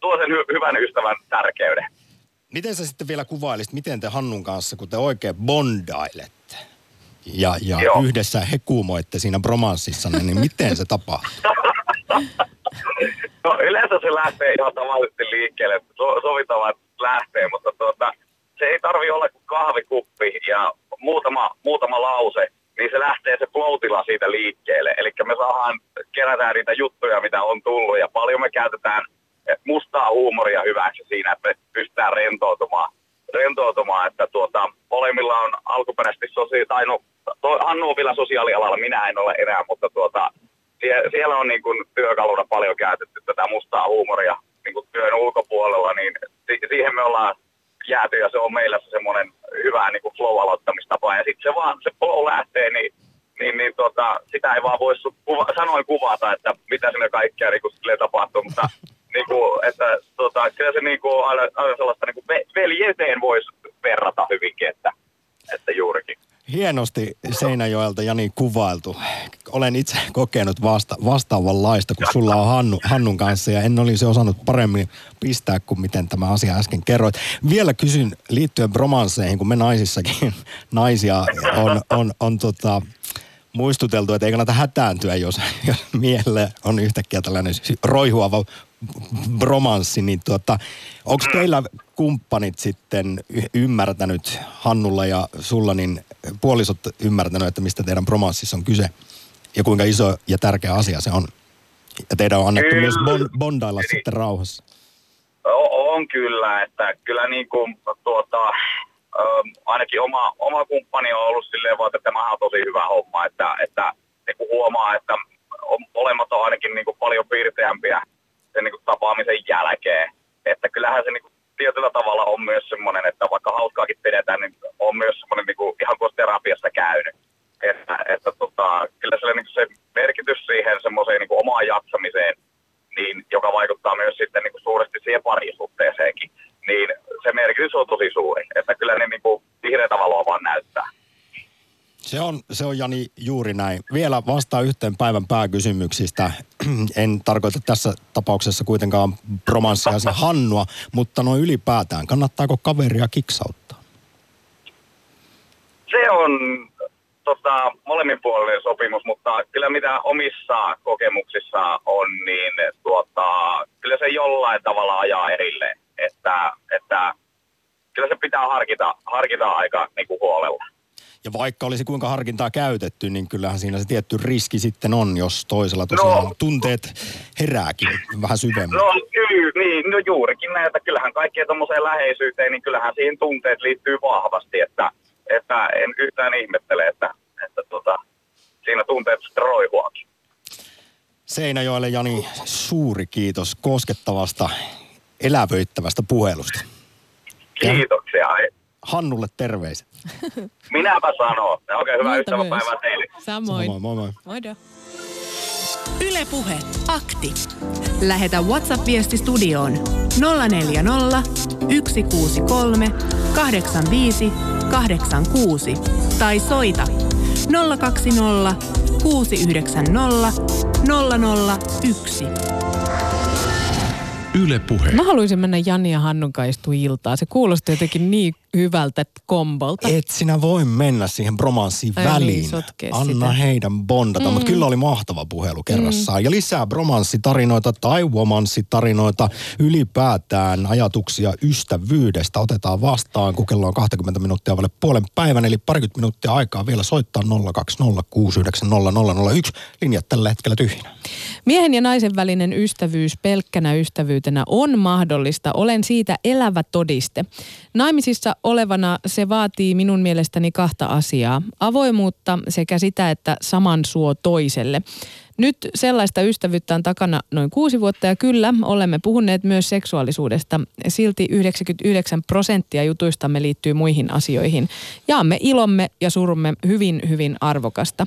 tuo sen hy, hyvän ystävän tärkeyden. Miten sä sitten vielä kuvailisit, miten te Hannun kanssa, kun te oikein bondailette ja, ja yhdessä hekumoitte siinä bromanssissa, niin miten se tapahtuu? No yleensä se lähtee ihan tavallisesti liikkeelle, so, sovitaan, että lähtee, mutta tuota, se ei tarvi olla kuin kahvikuppi ja muutama, muutama lause, niin se lähtee se floatila siitä liikkeelle. Eli me saadaan, kerätään niitä juttuja, mitä on tullut ja paljon me käytetään mustaa huumoria hyväksi siinä, että me pystytään rentoutumaan. rentoutumaan että tuota, molemmilla on alkuperäisesti sosiaali, tai no, toi, Hannu on vielä sosiaalialalla, minä en ole enää, mutta tuota, sie, siellä on niin kuin työkaluna paljon käytetty tätä mustaa huumoria niin kuin työn ulkopuolella, niin si, siihen me ollaan jääty ja se on meillä se semmoinen hyvä niin kuin flow-aloittamistapa. Ja sitten se vaan, se flow lähtee, niin, niin, niin tota, sitä ei vaan voi kuva, sanoin kuvata, että mitä sinne kaikkea niin kuin, tapahtuu, mutta niin kuin, että, tota, kyllä se niin kuin, aina, aina sellaista niin kuin veljeteen voisi verrata hyvinkin, että, että juurikin. Hienosti Seinäjoelta Jani kuvailtu. Olen itse kokenut vasta, vastaavanlaista, kun sulla on Hannu, Hannun kanssa ja en olisi osannut paremmin pistää kuin miten tämä asia äsken kerroit. Vielä kysyn liittyen bromansseihin, kun me naisissakin naisia on, on, on tota, muistuteltu, että ei kannata hätääntyä, jos, jos miehelle on yhtäkkiä tällainen roihuava bromanssi, niin tuota, onko teillä kumppanit sitten ymmärtänyt, Hannulla ja sulla, niin puolisot ymmärtänyt, että mistä teidän bromanssissa on kyse ja kuinka iso ja tärkeä asia se on? Ja teidän on annettu kyllä. myös bon, bondailla Eli, sitten rauhassa. On kyllä, että kyllä niin kuin tuota, ainakin oma, oma kumppani on ollut silleen vaan, että tämä on tosi hyvä homma, että, että niin kuin huomaa, että molemmat on ainakin niin kuin paljon piirteämpiä sen niin kuin tapaamisen jälkeen. Että kyllähän se niin kuin tietyllä tavalla on myös semmoinen, että vaikka hauskaakin pidetään, niin on myös semmoinen niin ihan kuin terapiassa käynyt. Että, että tota, kyllä se, niin se merkitys siihen semmoiseen niin omaan jaksamiseen, niin, joka vaikuttaa myös sitten niin kuin suuresti siihen parisuhteeseenkin, niin se merkitys on tosi suuri. Että kyllä ne niin kuin vihreätä valoa vaan näyttää. Se on, se on Jani juuri näin. Vielä vastaa yhteen päivän pääkysymyksistä. En tarkoita tässä tapauksessa kuitenkaan romanssia Hannua, mutta noin ylipäätään. Kannattaako kaveria kiksauttaa? Se on tota, molemminpuolinen sopimus, mutta kyllä mitä omissa kokemuksissa on, niin tuota, kyllä se jollain tavalla ajaa erilleen. Että, että kyllä se pitää harkita, harkita aika niin kuin huolella. Ja vaikka olisi kuinka harkintaa käytetty, niin kyllähän siinä se tietty riski sitten on, jos toisella tosiaan no, tunteet herääkin vähän syvemmin. No kyllä, niin, no juurikin näitä. Kyllähän kaikkeen tuommoiseen läheisyyteen, niin kyllähän siihen tunteet liittyy vahvasti, että, että en yhtään ihmettele, että, että tota, siinä tunteet sitten roihuakin. Seinäjoelle Jani, suuri kiitos koskettavasta, elävöittävästä puhelusta. Kiitoksia. Hannulle terveiset. Minäpä sanon. Okei, hyvää ystäväpäivää teille. Samoin. Moi moi moi. Moido. Yle Puhe. Akti. Lähetä WhatsApp-viesti studioon 040 163 85 86 tai soita 020 690 001. Yle Puhe. Mä haluaisin mennä Jani ja Hannun kanssa iltaa. Se kuulosti jotenkin niin hyvältä kombolta. Et sinä voi mennä siihen bromanssiin Ai niin, väliin. Niin, Anna sitä. heidän bondata. Mm. Mutta kyllä oli mahtava puhelu kerrassaan. Mm. Ja lisää bromanssitarinoita tai womanssitarinoita. Ylipäätään ajatuksia ystävyydestä otetaan vastaan, kun kello on 20 minuuttia vaille puolen päivän. Eli parikymmentä minuuttia aikaa vielä soittaa 020690001. Linjat tällä hetkellä tyhjinä. Miehen ja naisen välinen ystävyys pelkkänä ystävyytenä on mahdollista. Olen siitä elävä todiste. Naimisissa olevana se vaatii minun mielestäni kahta asiaa. Avoimuutta sekä sitä, että saman suo toiselle. Nyt sellaista ystävyyttä on takana noin kuusi vuotta ja kyllä olemme puhuneet myös seksuaalisuudesta. Silti 99 prosenttia jutuistamme liittyy muihin asioihin. Jaamme ilomme ja surumme hyvin, hyvin arvokasta.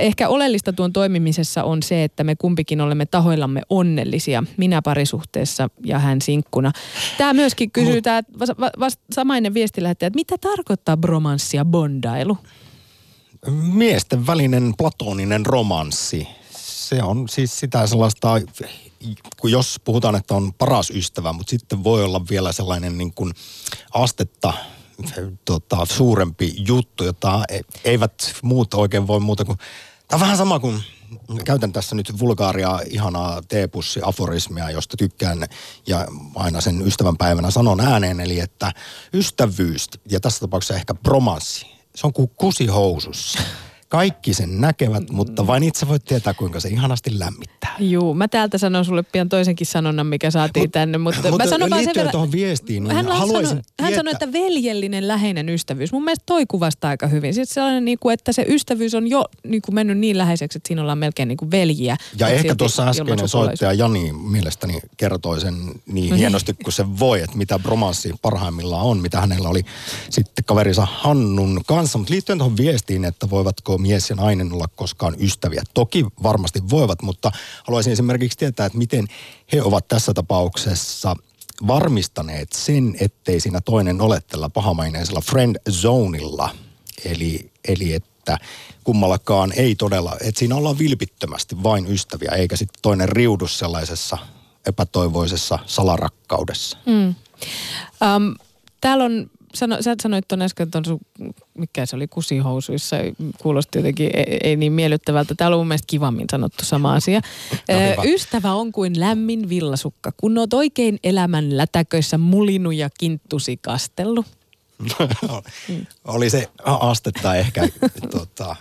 Ehkä oleellista tuon toimimisessa on se, että me kumpikin olemme tahoillamme onnellisia, minä parisuhteessa ja hän sinkkuna. Tämä myöskin kysyy, tämä samainen viesti lähettäjä, että mitä tarkoittaa bromanssi ja bondailu? Miesten välinen platoninen romanssi. Se on siis sitä sellaista, kun jos puhutaan, että on paras ystävä, mutta sitten voi olla vielä sellainen niin kuin astetta tota, suurempi juttu, jota e- eivät muut oikein voi muuta kuin... Tämä on vähän sama kuin käytän tässä nyt vulgaaria, ihanaa teepussi-aforismia, josta tykkään ja aina sen ystävänpäivänä sanon ääneen, eli että ystävyys, ja tässä tapauksessa ehkä bromanssi, se on kuin kusihousussa. Kaikki sen näkevät, mutta vain itse voit tietää, kuinka se ihanasti lämmittää. Juu, mä täältä sanon sulle pian toisenkin sanonnan, mikä saatiin Mut, tänne, mutta, mutta mä sanon vaan sen verran, tuohon viestiin, niin hän, haluaisin hän sanoi, että veljellinen läheinen ystävyys. Mun mielestä toi kuvastaa aika hyvin. Sitten sellainen, niin kuin, että se ystävyys on jo niin kuin mennyt niin läheiseksi, että siinä ollaan melkein niin kuin veljiä. Ja ehkä tuossa äskeinen soittaja Jani mielestäni kertoi sen niin No niin. hienosti kuin se voi, että mitä bromanssi parhaimmillaan on, mitä hänellä oli sitten kaverinsa Hannun kanssa. Mutta liittyen tuohon viestiin, että voivatko mies ja nainen olla koskaan ystäviä. Toki varmasti voivat, mutta haluaisin esimerkiksi tietää, että miten he ovat tässä tapauksessa varmistaneet sen, ettei siinä toinen ole tällä pahamaineisella friend zoneilla. Eli, eli että kummallakaan ei todella, että siinä ollaan vilpittömästi vain ystäviä, eikä sitten toinen riudu sellaisessa epätoivoisessa salarakkaudessa. Mm. Um, täällä on, sano, sä sanoit tuon äsken ton sun, mikä se oli, kusihousuissa, kuulosti jotenkin ei, ei niin miellyttävältä. Täällä on mun mielestä kivammin sanottu sama asia. No Ö. Ystävä on kuin lämmin villasukka, kun oot oikein elämän lätäköissä mulinut ja kinttusi kastellut. Oli se astetta ehkä tota,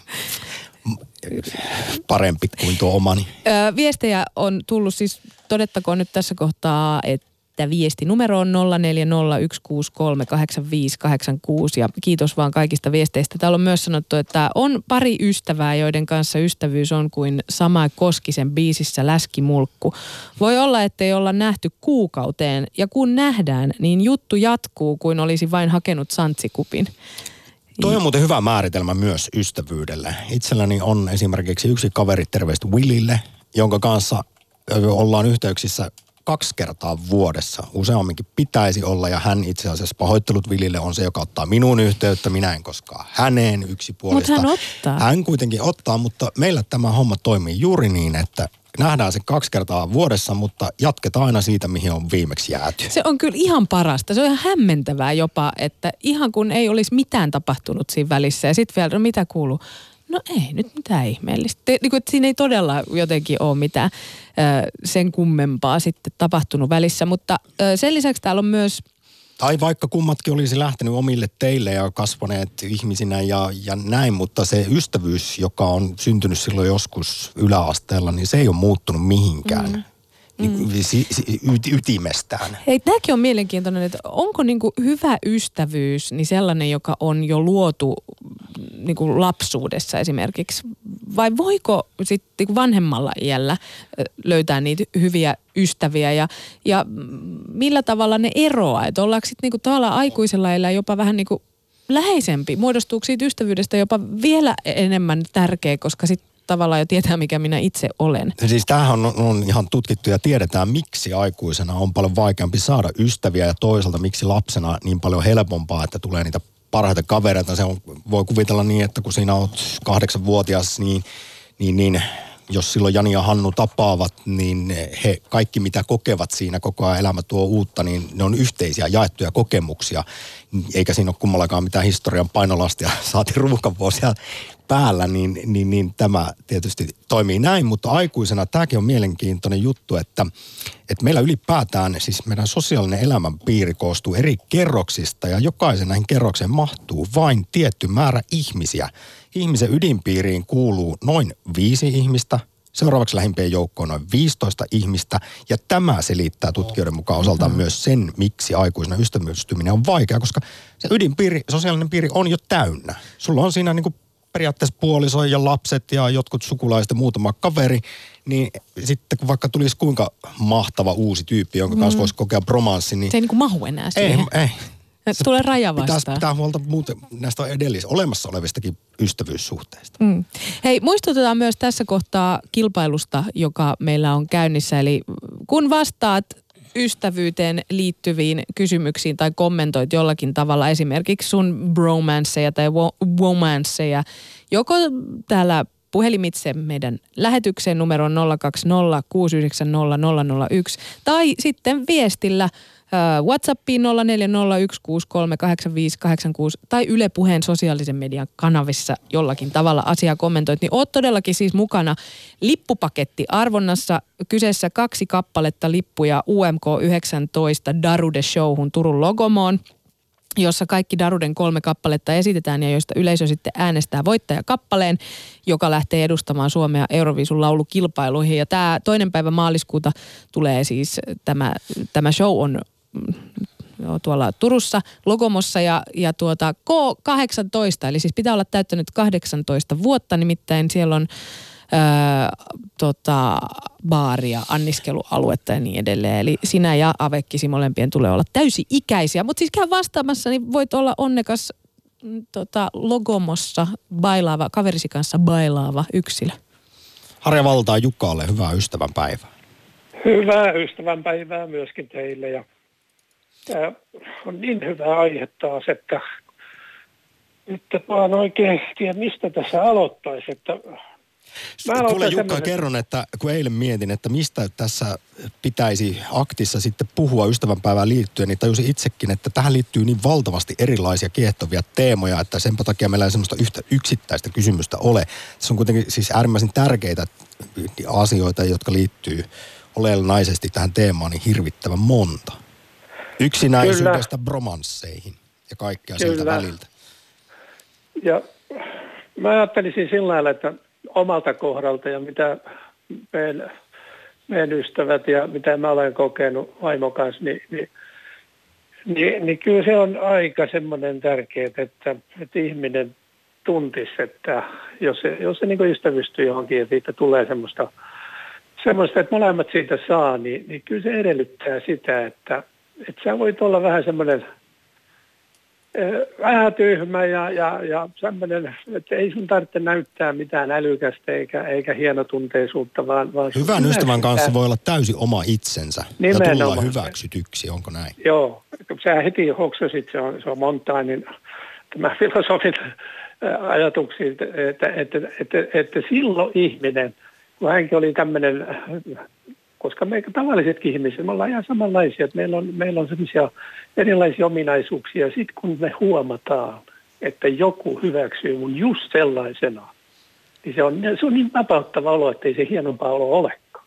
parempi kuin tuo omani. Viestejä on tullut siis, todettakoon nyt tässä kohtaa, että viesti numero on 0401638586 ja kiitos vaan kaikista viesteistä. Täällä on myös sanottu, että on pari ystävää, joiden kanssa ystävyys on kuin sama Koskisen biisissä läskimulkku. Voi olla, ettei olla nähty kuukauteen ja kun nähdään, niin juttu jatkuu kuin olisi vain hakenut santsikupin. Toi on muuten hyvä määritelmä myös ystävyydelle. Itselläni on esimerkiksi yksi kaveri terveistä Willille, jonka kanssa ollaan yhteyksissä kaksi kertaa vuodessa. Useamminkin pitäisi olla ja hän itse asiassa pahoittelut Willille on se, joka ottaa minuun yhteyttä. Minä en koskaan häneen yksipuolista. Mut hän ottaa. Hän kuitenkin ottaa, mutta meillä tämä homma toimii juuri niin, että nähdään se kaksi kertaa vuodessa, mutta jatketaan aina siitä, mihin on viimeksi jääty. Se on kyllä ihan parasta. Se on ihan hämmentävää jopa, että ihan kun ei olisi mitään tapahtunut siinä välissä. Ja sitten vielä, no mitä kuuluu? No ei nyt mitään ihmeellistä. Te, niin kuin, että siinä ei todella jotenkin ole mitään ö, sen kummempaa sitten tapahtunut välissä. Mutta ö, sen lisäksi täällä on myös Tai vaikka kummatkin olisi lähtenyt omille teille ja kasvaneet ihmisinä ja, ja näin, mutta se ystävyys, joka on syntynyt silloin joskus yläasteella, niin se ei ole muuttunut mihinkään. Mm. Niin, si, si, y, ytimestään. Hei, tämäkin on mielenkiintoinen, että onko niinku hyvä ystävyys niin sellainen, joka on jo luotu niinku lapsuudessa esimerkiksi? Vai voiko sitten niinku vanhemmalla iällä löytää niitä hyviä ystäviä ja, ja millä tavalla ne eroaa? Että ollaanko sitten niinku tavallaan aikuisella elää jopa vähän niinku läheisempi? Muodostuuko siitä ystävyydestä jopa vielä enemmän tärkeä, koska sitten tavallaan jo tietää, mikä minä itse olen? Siis tämähän on, on ihan tutkittu ja tiedetään, miksi aikuisena on paljon vaikeampi saada ystäviä ja toisaalta miksi lapsena niin paljon helpompaa, että tulee niitä parhaita kavereita. Se on, voi kuvitella niin, että kun siinä olet kahdeksanvuotias, niin, niin, niin jos silloin Jani ja Hannu tapaavat, niin he kaikki mitä kokevat siinä koko ajan elämä tuo uutta, niin ne on yhteisiä jaettuja kokemuksia. Eikä siinä ole kummallakaan mitään historian painolastia, saati ruuhkan vuosia päällä, niin, niin, niin tämä tietysti toimii näin, mutta aikuisena tämäkin on mielenkiintoinen juttu, että, että meillä ylipäätään, siis meidän sosiaalinen elämänpiiri koostuu eri kerroksista ja jokaisen näihin kerrokseen mahtuu vain tietty määrä ihmisiä. Ihmisen ydinpiiriin kuuluu noin viisi ihmistä, seuraavaksi lähimpien joukkoon noin 15 ihmistä ja tämä selittää tutkijoiden mukaan osaltaan myös sen, miksi aikuisena ystävystyminen on vaikea, koska se ydinpiiri, sosiaalinen piiri on jo täynnä. Sulla on siinä niin kuin periaatteessa puoliso ja lapset ja jotkut sukulaiset ja muutama kaveri, niin sitten kun vaikka tulisi kuinka mahtava uusi tyyppi, jonka kanssa voisi kokea bromanssi, niin Se ei niinku mahu enää ei, siihen. ei. Se tulee raja Pitäisi vastaan. pitää huolta muuten näistä edellis olemassa olevistakin ystävyyssuhteista. Mm. Hei, muistutetaan myös tässä kohtaa kilpailusta, joka meillä on käynnissä. Eli kun vastaat ystävyyteen liittyviin kysymyksiin tai kommentoit jollakin tavalla esimerkiksi sun bromanceja tai wo- womanceja, joko täällä puhelimitse meidän lähetykseen numero 020 690 tai sitten viestillä WhatsAppiin 0401638586 tai Yle Puheen sosiaalisen median kanavissa jollakin tavalla asiaa kommentoit, niin oot todellakin siis mukana lippupaketti arvonnassa. Kyseessä kaksi kappaletta lippuja UMK 19 Darude Showhun Turun Logomoon jossa kaikki Daruden kolme kappaletta esitetään ja joista yleisö sitten äänestää voittajakappaleen, joka lähtee edustamaan Suomea Euroviisun laulukilpailuihin. Ja tämä toinen päivä maaliskuuta tulee siis, tämä, tämä show on mm, tuolla Turussa Logomossa ja, ja tuota K18, eli siis pitää olla täyttänyt 18 vuotta, nimittäin siellä on öö, tota, baaria, anniskelualuetta ja niin edelleen. Eli sinä ja Avekkisi molempien tulee olla täysi-ikäisiä. Mutta siis käy vastaamassa, niin voit olla onnekas mm, tota, Logomossa bailaava, kaverisi kanssa bailaava yksilö. Harja Valtaa Jukkaalle hyvää ystävänpäivää. Hyvää ystävänpäivää myöskin teille. Ja tämä on niin hyvä aihe taas, että nyt vaan oikein tiedä, mistä tässä aloittaisi. Että Kuule Jukka, tämmöisen... kerron, että kun eilen mietin, että mistä tässä pitäisi aktissa sitten puhua ystävänpäivään liittyen, niin tajusin itsekin, että tähän liittyy niin valtavasti erilaisia kiehtovia teemoja, että sen takia meillä ei semmoista yhtä yksittäistä kysymystä ole. Se on kuitenkin siis äärimmäisen tärkeitä asioita, jotka liittyy olennaisesti tähän teemaan, niin hirvittävän monta. Yksinäisyydestä Kyllä. bromansseihin ja kaikkea Kyllä. siltä väliltä. Ja mä ajattelisin sillä lailla, että omalta kohdalta ja mitä meidän, meidän ystävät ja mitä mä olen kokenut vaimon kanssa, niin, niin, niin, niin kyllä se on aika semmoinen tärkeää, että, että ihminen tuntisi, että jos se, jos se niin ystävystyy johonkin, että siitä tulee semmoista, semmoista, että molemmat siitä saa, niin, niin kyllä se edellyttää sitä, että, että sä voit olla vähän semmoinen – vähän tyhmä ja, ja, ja semmoinen, että ei sun tarvitse näyttää mitään älykästä eikä, eikä hienotunteisuutta, vaan... vaan Hyvän ystävän kanssa voi olla täysin oma itsensä Nimenomaan. ja tulla hyväksytyksi, onko näin? Joo, sä heti hoksasit, se on, se on Montainin tämä filosofin ajatuksiin, että, että, että, että, että silloin ihminen, kun hänkin oli tämmöinen koska me tavallisetkin ihmiset, me ollaan ihan samanlaisia, että meillä on, meillä on sellaisia erilaisia ominaisuuksia. Sitten kun me huomataan, että joku hyväksyy mun just sellaisena, niin se on, se on niin vapauttava olo, että ei se hienompaa olo olekaan.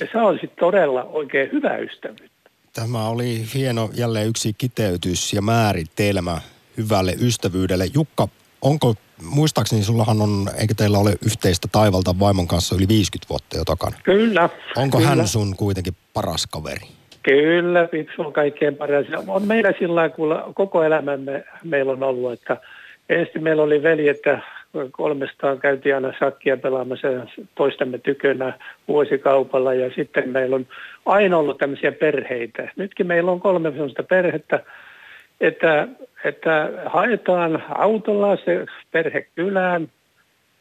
Ja se on sitten todella oikein hyvä ystävyyttä. Tämä oli hieno jälleen yksi kiteytys ja määritelmä hyvälle ystävyydelle. Jukka, onko muistaakseni sullahan on, eikö teillä ole yhteistä taivalta vaimon kanssa yli 50 vuotta jo takana? Kyllä. Onko kyllä. hän sun kuitenkin paras kaveri? Kyllä, se on kaikkein paras. On meillä sillä kun koko elämämme meillä on ollut, että ensin meillä oli veli, että kolmestaan käytiin aina sakkia pelaamassa toistemme tykönä vuosikaupalla ja sitten meillä on aina ollut tämmöisiä perheitä. Nytkin meillä on kolme sellaista perhettä, että, että haetaan autolla se perhe kylään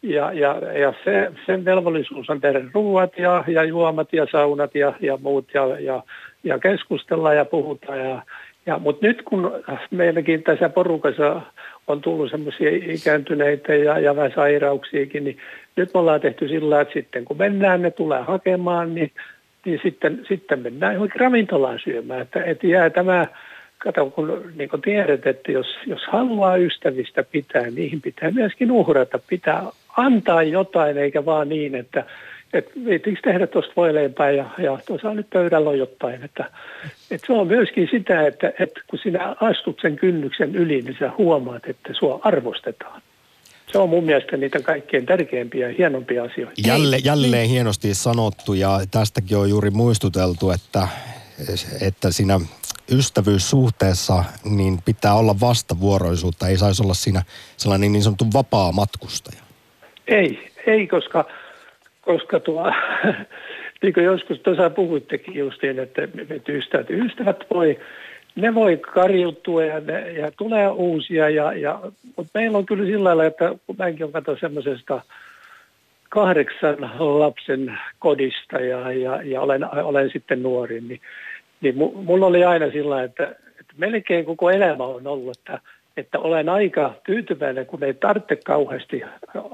ja, ja, ja se, sen velvollisuus on tehdä ruuat ja, ja juomat ja saunat ja, ja muut ja, ja, ja keskustella ja puhutaan. Ja, ja, Mutta nyt kun meilläkin tässä porukassa on tullut semmoisia ikääntyneitä ja, ja vähän sairauksiakin, niin nyt me ollaan tehty sillä että sitten kun mennään, ne tulee hakemaan, niin, niin sitten, sitten mennään johonkin ravintolaan syömään. Että, että jää tämä kato, kun niin kun tiedät, että jos, jos haluaa ystävistä pitää, niihin pitää myöskin uhrata. Pitää antaa jotain, eikä vaan niin, että että viittiinkö tehdä tuosta voileipää ja, ja tuossa on nyt pöydällä on jotain. Että, että se on myöskin sitä, että, että kun sinä astut sen kynnyksen yli, niin sä huomaat, että sua arvostetaan. Se on mun mielestä niitä kaikkein tärkeimpiä ja hienompia asioita. Jälle, jälleen hienosti sanottu ja tästäkin on juuri muistuteltu, että, että siinä ystävyyssuhteessa niin pitää olla vastavuoroisuutta. Ei saisi olla siinä sellainen niin sanottu vapaa matkustaja. Ei, ei, koska, koska tuo, niin kuin joskus tuossa puhuittekin justiin, että, että ystävät, ystävät voi, ne voi karjuttua ja, ne, ja tulee uusia, ja, ja, mutta meillä on kyllä sillä lailla, että kun mäkin olen katsonut semmoisesta kahdeksan lapsen kodista ja, ja, ja olen, olen sitten nuori, niin niin mulla oli aina sillä että, että melkein koko elämä on ollut, että, että olen aika tyytyväinen, kun ei tarvitse kauheasti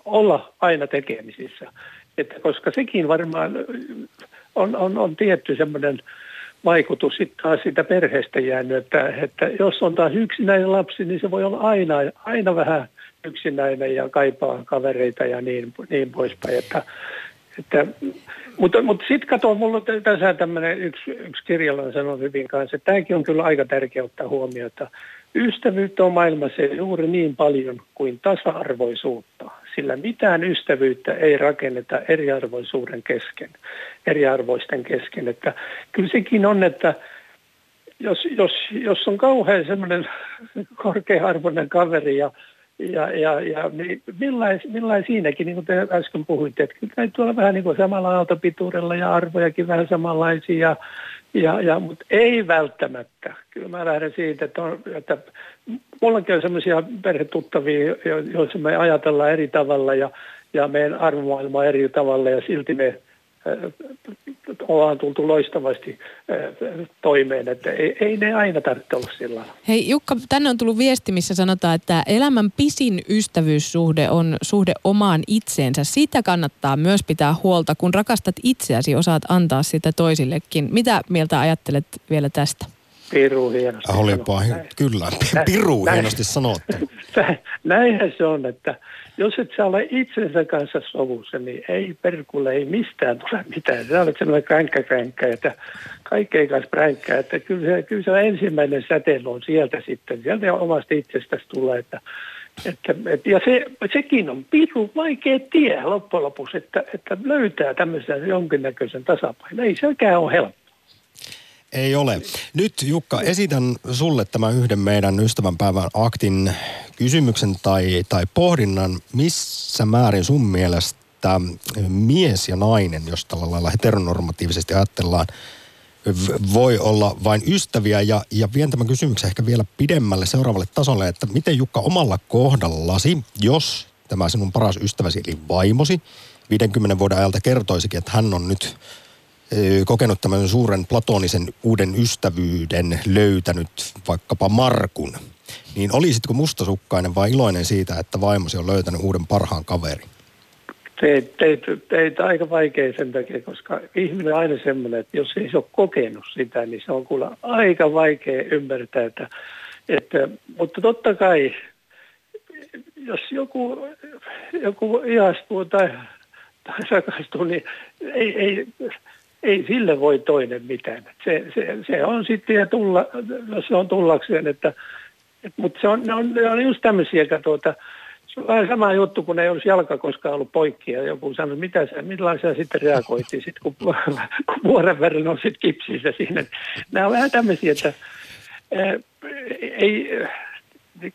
olla aina tekemisissä. Että koska sekin varmaan on, on, on tietty semmoinen vaikutus sitten taas siitä perheestä jäänyt, että, että jos on taas yksinäinen lapsi, niin se voi olla aina, aina vähän yksinäinen ja kaipaa kavereita ja niin, niin poispäin. Että, että, mutta mutta sitten katso, mulla on tässä tämmöinen yksi, yksi kirjalla on sanonut hyvin kanssa, että tämäkin on kyllä aika tärkeä ottaa huomioon, että ystävyyttä on maailmassa juuri niin paljon kuin tasa-arvoisuutta, sillä mitään ystävyyttä ei rakenneta eriarvoisuuden kesken, eriarvoisten kesken. Että kyllä sekin on, että jos, jos, jos on kauhean semmoinen korkea-arvoinen kaveri ja ja, ja, ja niin millain, millain siinäkin, niin kuin te äsken puhuitte, että kyllä täytyy olla vähän niin kuin samalla aaltopituudella ja arvojakin vähän samanlaisia, ja, ja, ja, mutta ei välttämättä. Kyllä mä lähden siitä, että, on, että mullakin on sellaisia perhetuttavia, joissa me ajatellaan eri tavalla ja, ja meidän arvomaailma eri tavalla ja silti me ollaan tultu loistavasti toimeen, että ei, ei ne aina tarvitse olla sillä Hei Jukka, tänne on tullut viesti, missä sanotaan, että elämän pisin ystävyyssuhde on suhde omaan itseensä. Siitä kannattaa myös pitää huolta, kun rakastat itseäsi, osaat antaa sitä toisillekin. Mitä mieltä ajattelet vielä tästä? Piru hienosti Olipa, kyllä, piru hienosti sanottu. Näinhän se on, että jos et sä ole itsensä kanssa sovussa, niin ei perkulle, ei mistään tule mitään. Sä olet sellainen kränkkä kränkkä, että kaikkein kanssa pränkkää, että kyllä se, kyllä se ensimmäinen säteily on sieltä sitten, sieltä omasta itsestäsi tulee, että että, et, ja se, sekin on piru vaikea tie loppujen lopuksi, että, että löytää tämmöisen jonkinnäköisen tasapainon. Ei sekään ole helppo. Ei ole. Nyt Jukka, esitän sulle tämän yhden meidän ystävänpäivän aktin kysymyksen tai, tai pohdinnan. Missä määrin sun mielestä mies ja nainen, jos tällä lailla heteronormatiivisesti ajatellaan, voi olla vain ystäviä ja, ja vien tämän kysymyksen ehkä vielä pidemmälle seuraavalle tasolle, että miten Jukka omalla kohdallasi, jos tämä sinun paras ystäväsi eli vaimosi 50 vuoden ajalta kertoisikin, että hän on nyt kokenut tämän suuren platonisen uuden ystävyyden löytänyt vaikkapa Markun, niin olisitko mustasukkainen vai iloinen siitä, että vaimosi on löytänyt uuden parhaan kaverin? Teit, teit, teit aika vaikea sen takia, koska ihminen on aina semmoinen, että jos ei se ole kokenut sitä, niin se on kyllä aika vaikea ymmärtää. Että, että, mutta totta kai, jos joku, joku ihastuu tai, tai sakastuu, niin ei, ei, ei sille voi toinen mitään. Se, se, se on sitten ja tulla, se on tullakseen, että, et, mutta se on, ne on, ne on just tämmöisiä, että tuota, se on vähän sama juttu, kun ei olisi jalka koskaan ollut poikki ja joku sanoi, mitä sä, millaisia sitten reagoitiin, sit, kun, kun vuoren verran on sitten kipsissä siinä. Nämä on vähän tämmöisiä, että ää, ei,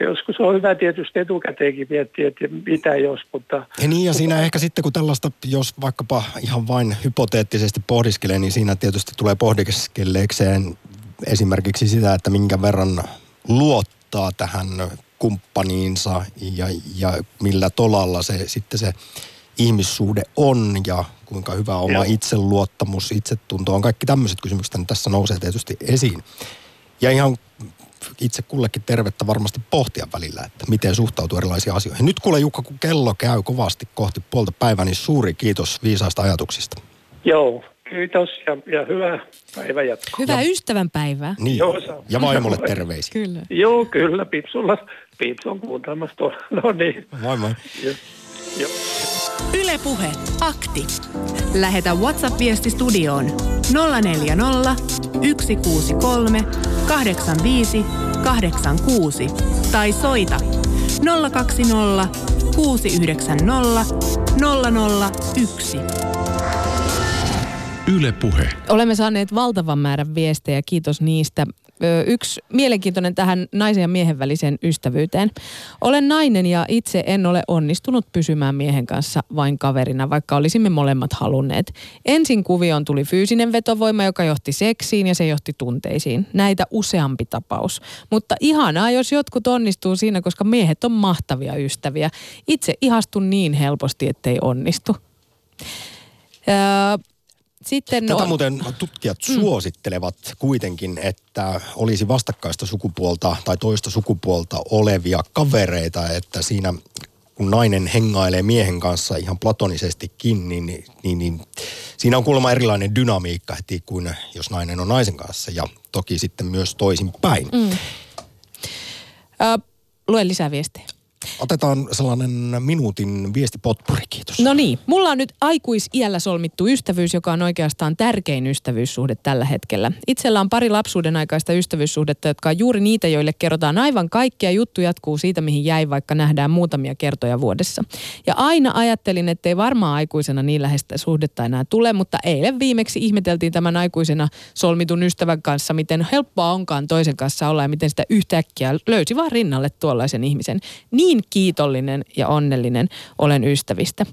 joskus on hyvä tietysti etukäteenkin miettiä, että mitä jos, mutta... Ja niin ja siinä ehkä sitten kun tällaista, jos vaikkapa ihan vain hypoteettisesti pohdiskelee, niin siinä tietysti tulee pohdiskelleekseen esimerkiksi sitä, että minkä verran luottaa tähän kumppaniinsa ja, ja millä tolalla se sitten se ihmissuhde on ja kuinka hyvä oma Joo. itseluottamus, itsetunto on. Kaikki tämmöiset kysymykset tässä nousee tietysti esiin. Ja ihan itse kullekin tervettä varmasti pohtia välillä, että miten suhtautuu erilaisiin asioihin. Nyt kuule Jukka, kun kello käy kovasti kohti puolta päivää, niin suuri kiitos viisaista ajatuksista. Joo, kiitos ja, ja hyvää päivän jatkoa. Hyvää ystävänpäivää. Niin, Joo, ja vaimolle terveisiä. Kyllä. Joo, kyllä, Pipsulla, Pips on kuuntelemassa tuolla. No niin. Moi moi. Joo. Ylepuhe akti. Lähetä WhatsApp-viesti studioon 040 163 85 86 tai soita 020 690 001. Yle Puhe. Olemme saaneet valtavan määrän viestejä, kiitos niistä. Yksi mielenkiintoinen tähän naisen ja miehen väliseen ystävyyteen. Olen nainen ja itse en ole onnistunut pysymään miehen kanssa vain kaverina, vaikka olisimme molemmat halunneet. Ensin kuvioon tuli fyysinen vetovoima, joka johti seksiin ja se johti tunteisiin. Näitä useampi tapaus. Mutta ihanaa, jos jotkut onnistuu siinä, koska miehet on mahtavia ystäviä. Itse ihastun niin helposti, ettei onnistu. Öö, sitten Tätä on, muuten tutkijat Mm. suosittelevat kuitenkin, että olisi vastakkaista sukupuolta tai toista sukupuolta olevia kavereita, että siinä kun nainen hengailee miehen kanssa ihan platonisestikin, niin, niin, niin, niin siinä on kuulemma erilainen dynamiikka heti kuin jos nainen on naisen kanssa ja toki sitten myös toisin päin. Mm. Ö, lue lisää viestejä. Otetaan sellainen minuutin viestipotpuri, kiitos. No niin, mulla on nyt aikuisiällä solmittu ystävyys, joka on oikeastaan tärkein ystävyyssuhde tällä hetkellä. Itsellä on pari lapsuuden aikaista ystävyyssuhdetta, jotka on juuri niitä, joille kerrotaan aivan kaikkia. Juttu jatkuu siitä, mihin jäi, vaikka nähdään muutamia kertoja vuodessa. Ja aina ajattelin, että ei varmaan aikuisena niin läheistä suhdetta enää tule, mutta eilen viimeksi ihmeteltiin tämän aikuisena solmitun ystävän kanssa, miten helppoa onkaan toisen kanssa olla ja miten sitä yhtäkkiä löysi vaan rinnalle tuollaisen ihmisen. Niin kiitollinen ja onnellinen olen ystävistä.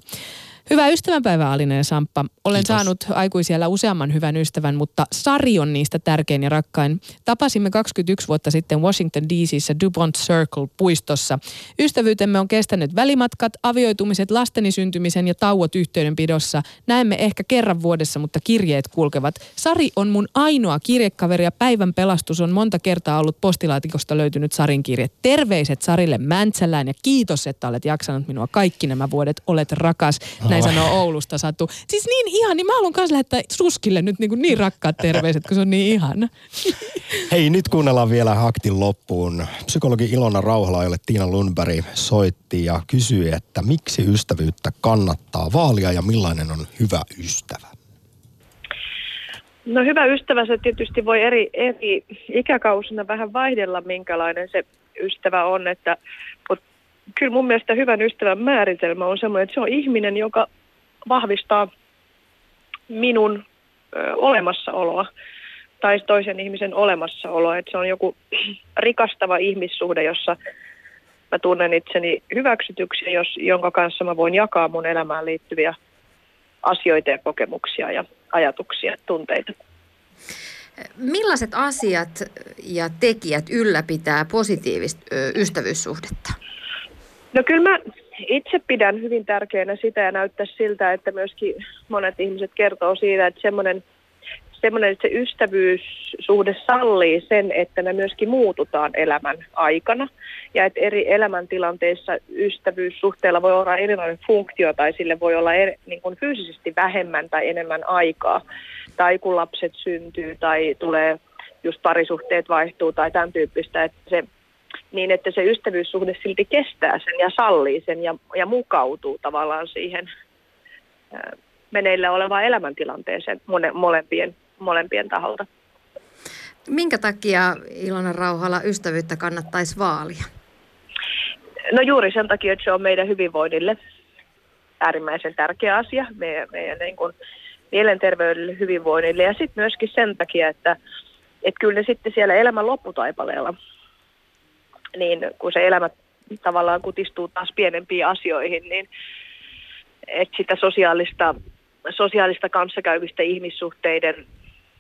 Hyvää ystävänpäivää Alina ja Samppa. Olen Kiitos. saanut aikuisiellä useamman hyvän ystävän, mutta Sari on niistä tärkein ja rakkain. Tapasimme 21 vuotta sitten Washington DC:ssä DuPont Circle puistossa. Ystävyytemme on kestänyt välimatkat, avioitumiset, lasteni syntymisen ja tauot yhteydenpidossa. Näemme ehkä kerran vuodessa, mutta kirjeet kulkevat. Sari on mun ainoa kirjekaveri ja päivän pelastus on monta kertaa ollut postilaatikosta löytynyt Sarin kirje. Terveiset Sarille Mäntsälään ja kiitos, että olet jaksanut minua kaikki nämä vuodet. Olet rakas. Näin sanoo Oulusta Satu. Siis niin ihan, niin mä haluan myös lähettää Suskille nyt niin, kuin niin rakkaat terveiset, kun se on niin ihana. Hei, nyt kuunnellaan vielä haktin loppuun. Psykologi Ilona Rauhala, jolle Tiina Lundberg soitti ja kysyi, että miksi ystävyyttä kannattaa vaalia ja millainen on hyvä ystävä. No hyvä ystävä, se tietysti voi eri, eri ikäkausina vähän vaihdella, minkälainen se ystävä on. Että, kyllä mun mielestä hyvän ystävän määritelmä on semmoinen, että se on ihminen, joka vahvistaa minun ö, olemassaoloa tai toisen ihmisen olemassaoloa. Että se on joku rikastava ihmissuhde, jossa mä tunnen itseni hyväksytyksi, jos, jonka kanssa mä voin jakaa mun elämään liittyviä asioita ja kokemuksia ja ajatuksia, tunteita. Millaiset asiat ja tekijät ylläpitää positiivista ystävyyssuhdetta? No kyllä mä itse pidän hyvin tärkeänä sitä ja näyttää siltä, että myöskin monet ihmiset kertoo siitä, että semmoinen, semmoinen että se ystävyyssuhde sallii sen, että me myöskin muututaan elämän aikana. Ja että eri elämäntilanteissa ystävyyssuhteella voi olla erilainen funktio tai sille voi olla eri, niin kuin fyysisesti vähemmän tai enemmän aikaa. Tai kun lapset syntyy tai tulee just parisuhteet vaihtuu tai tämän tyyppistä, että se niin että se ystävyyssuhde silti kestää sen ja sallii sen ja, ja mukautuu tavallaan siihen meneillä olevaan elämäntilanteeseen molempien, molempien taholta. Minkä takia Ilona Rauhala ystävyyttä kannattaisi vaalia? No juuri sen takia, että se on meidän hyvinvoinnille äärimmäisen tärkeä asia, meidän, meidän niin kuin mielenterveydelle, hyvinvoinnille ja sitten myöskin sen takia, että, että kyllä ne sitten siellä elämän lopputaipaleella niin kun se elämä tavallaan kutistuu taas pienempiin asioihin, niin että sitä sosiaalista, sosiaalista kanssakäyvistä ihmissuhteiden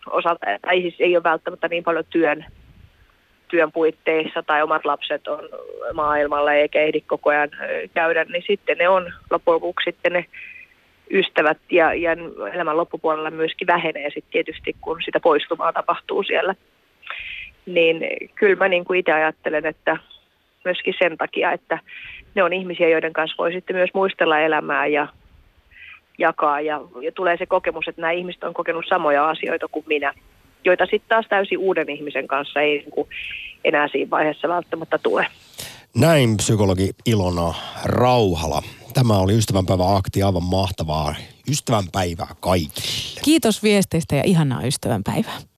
osalta, tai siis ei ole välttämättä niin paljon työn, työn puitteissa tai omat lapset on maailmalla eikä ehdi koko ajan käydä, niin sitten ne on loppujen lopuksi sitten ne ystävät ja, ja elämän loppupuolella myöskin vähenee sitten tietysti, kun sitä poistumaa tapahtuu siellä niin kyllä mä niin kuin itse ajattelen, että myöskin sen takia, että ne on ihmisiä, joiden kanssa voi sitten myös muistella elämää ja jakaa. Ja, ja tulee se kokemus, että nämä ihmiset on kokenut samoja asioita kuin minä, joita sitten taas täysin uuden ihmisen kanssa ei niin kuin enää siinä vaiheessa välttämättä tule. Näin psykologi Ilona Rauhala. Tämä oli ystävänpäivä akti, aivan mahtavaa. Ystävänpäivää kaikille. Kiitos viesteistä ja ihanaa ystävänpäivää.